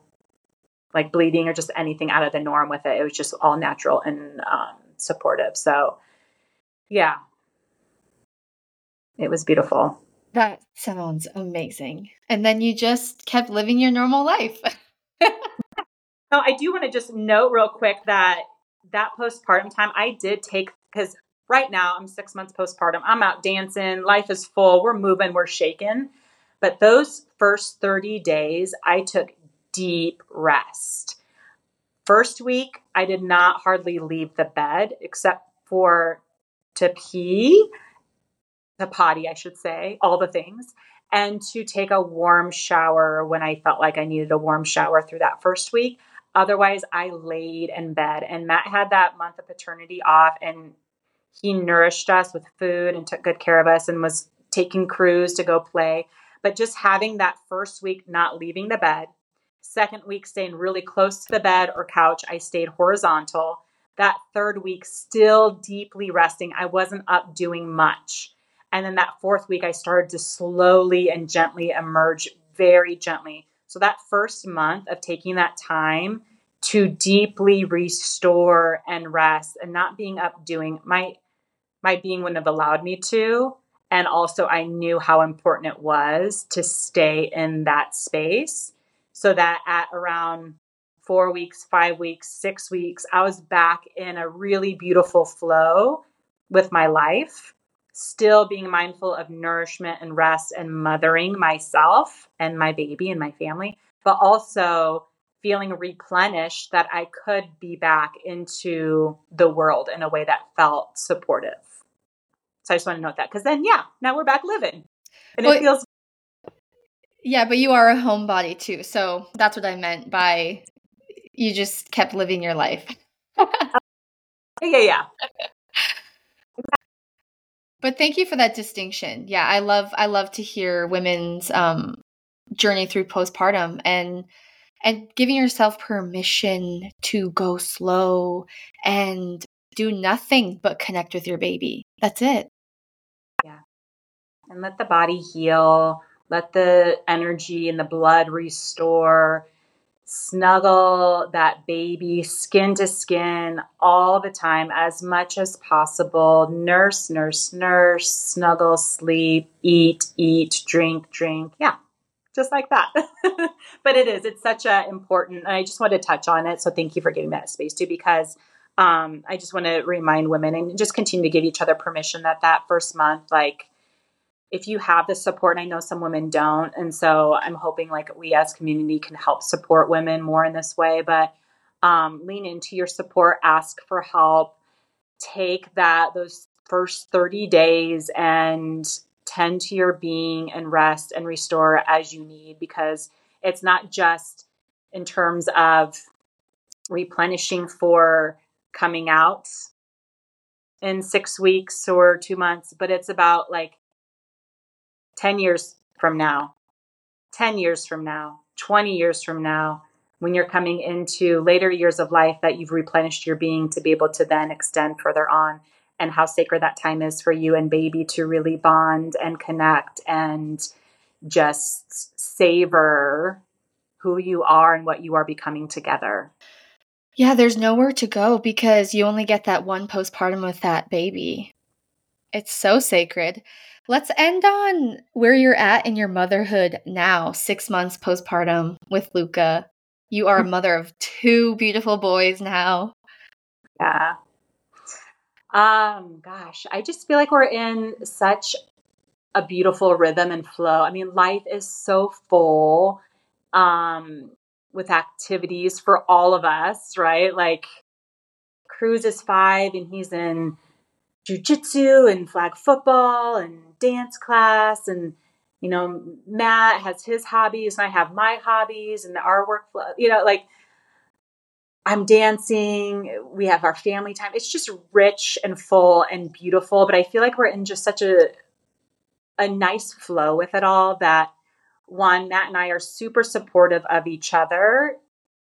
like bleeding or just anything out of the norm with it. It was just all natural and um, supportive. So, yeah, it was beautiful. That sounds amazing. And then you just kept living your normal life. no, I do want to just note real quick that that postpartum time I did take because right now I'm six months postpartum. I'm out dancing. Life is full. We're moving. We're shaking. But those first 30 days, I took deep rest. First week, I did not hardly leave the bed except for to pee, to potty, I should say, all the things, and to take a warm shower when I felt like I needed a warm shower through that first week. Otherwise, I laid in bed. And Matt had that month of paternity off, and he nourished us with food and took good care of us and was taking Cruz to go play. But just having that first week not leaving the bed, second week staying really close to the bed or couch, I stayed horizontal. That third week, still deeply resting. I wasn't up doing much. And then that fourth week, I started to slowly and gently emerge, very gently. So that first month of taking that time to deeply restore and rest and not being up doing my my being wouldn't have allowed me to. And also, I knew how important it was to stay in that space so that at around four weeks, five weeks, six weeks, I was back in a really beautiful flow with my life, still being mindful of nourishment and rest and mothering myself and my baby and my family, but also feeling replenished that I could be back into the world in a way that felt supportive. So I just want to note that because then, yeah, now we're back living, and well, it feels. Yeah, but you are a homebody too. So that's what I meant by you just kept living your life. yeah, yeah. but thank you for that distinction. Yeah, I love I love to hear women's um journey through postpartum and and giving yourself permission to go slow and do nothing but connect with your baby. That's it. Yeah. And let the body heal let the energy and the blood restore. Snuggle that baby skin to skin all the time, as much as possible. Nurse, nurse, nurse, snuggle, sleep, eat, eat, drink, drink. Yeah, just like that. but it is, it's such a important, and I just want to touch on it. So thank you for giving that space too, because um, I just want to remind women and just continue to give each other permission that that first month, like, if you have the support, and I know some women don't, and so I'm hoping like we as community can help support women more in this way. But um, lean into your support, ask for help, take that those first 30 days and tend to your being and rest and restore as you need because it's not just in terms of replenishing for coming out in six weeks or two months, but it's about like 10 years from now, 10 years from now, 20 years from now, when you're coming into later years of life that you've replenished your being to be able to then extend further on and how sacred that time is for you and baby to really bond and connect and just savor who you are and what you are becoming together. Yeah, there's nowhere to go because you only get that one postpartum with that baby. It's so sacred. Let's end on where you're at in your motherhood now, six months postpartum with Luca. You are a mother of two beautiful boys now. Yeah. Um, gosh, I just feel like we're in such a beautiful rhythm and flow. I mean, life is so full um with activities for all of us, right? Like Cruz is five and he's in jujitsu and flag football and dance class and you know matt has his hobbies and i have my hobbies and our workflow you know like i'm dancing we have our family time it's just rich and full and beautiful but i feel like we're in just such a a nice flow with it all that one matt and i are super supportive of each other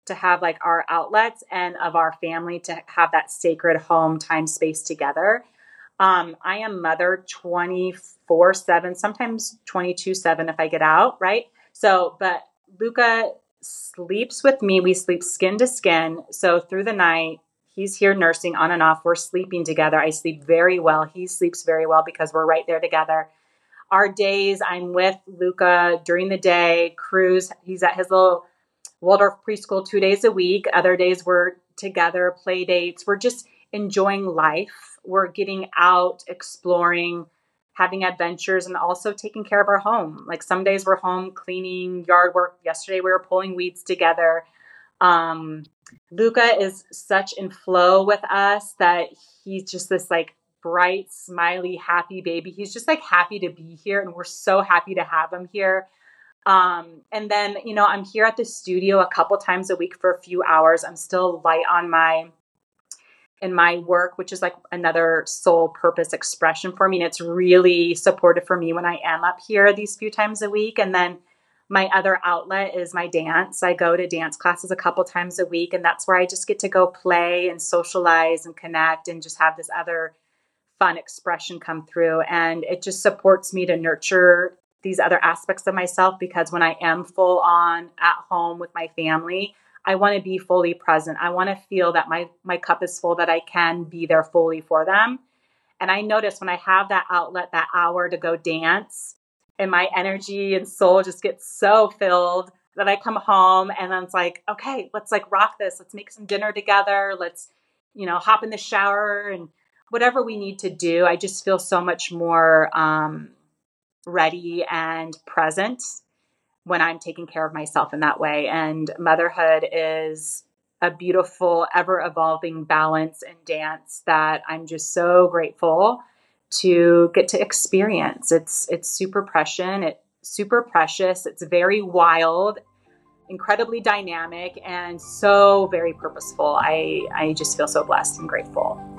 to have like our outlets and of our family to have that sacred home time space together um, I am mother 24 7, sometimes 22 7 if I get out, right? So, but Luca sleeps with me. We sleep skin to skin. So through the night, he's here nursing on and off. We're sleeping together. I sleep very well. He sleeps very well because we're right there together. Our days, I'm with Luca during the day. Cruz, he's at his little Waldorf preschool two days a week. Other days we're together, play dates. We're just enjoying life we're getting out, exploring, having adventures, and also taking care of our home. Like some days we're home cleaning, yard work. Yesterday we were pulling weeds together. Um, Luca is such in flow with us that he's just this like bright, smiley, happy baby. He's just like happy to be here, and we're so happy to have him here. Um, and then, you know, I'm here at the studio a couple times a week for a few hours. I'm still light on my in my work, which is like another soul purpose expression for me. And it's really supportive for me when I am up here these few times a week. And then my other outlet is my dance. I go to dance classes a couple times a week, and that's where I just get to go play and socialize and connect and just have this other fun expression come through. And it just supports me to nurture these other aspects of myself because when I am full on at home with my family, I want to be fully present. I want to feel that my my cup is full that I can be there fully for them. And I notice when I have that outlet, that hour to go dance, and my energy and soul just gets so filled that I come home and it's like, okay, let's like rock this. Let's make some dinner together. Let's, you know, hop in the shower and whatever we need to do. I just feel so much more um, ready and present when I'm taking care of myself in that way. And motherhood is a beautiful, ever evolving balance and dance that I'm just so grateful to get to experience. It's it's super prescient. It super precious. It's very wild, incredibly dynamic, and so very purposeful. I, I just feel so blessed and grateful.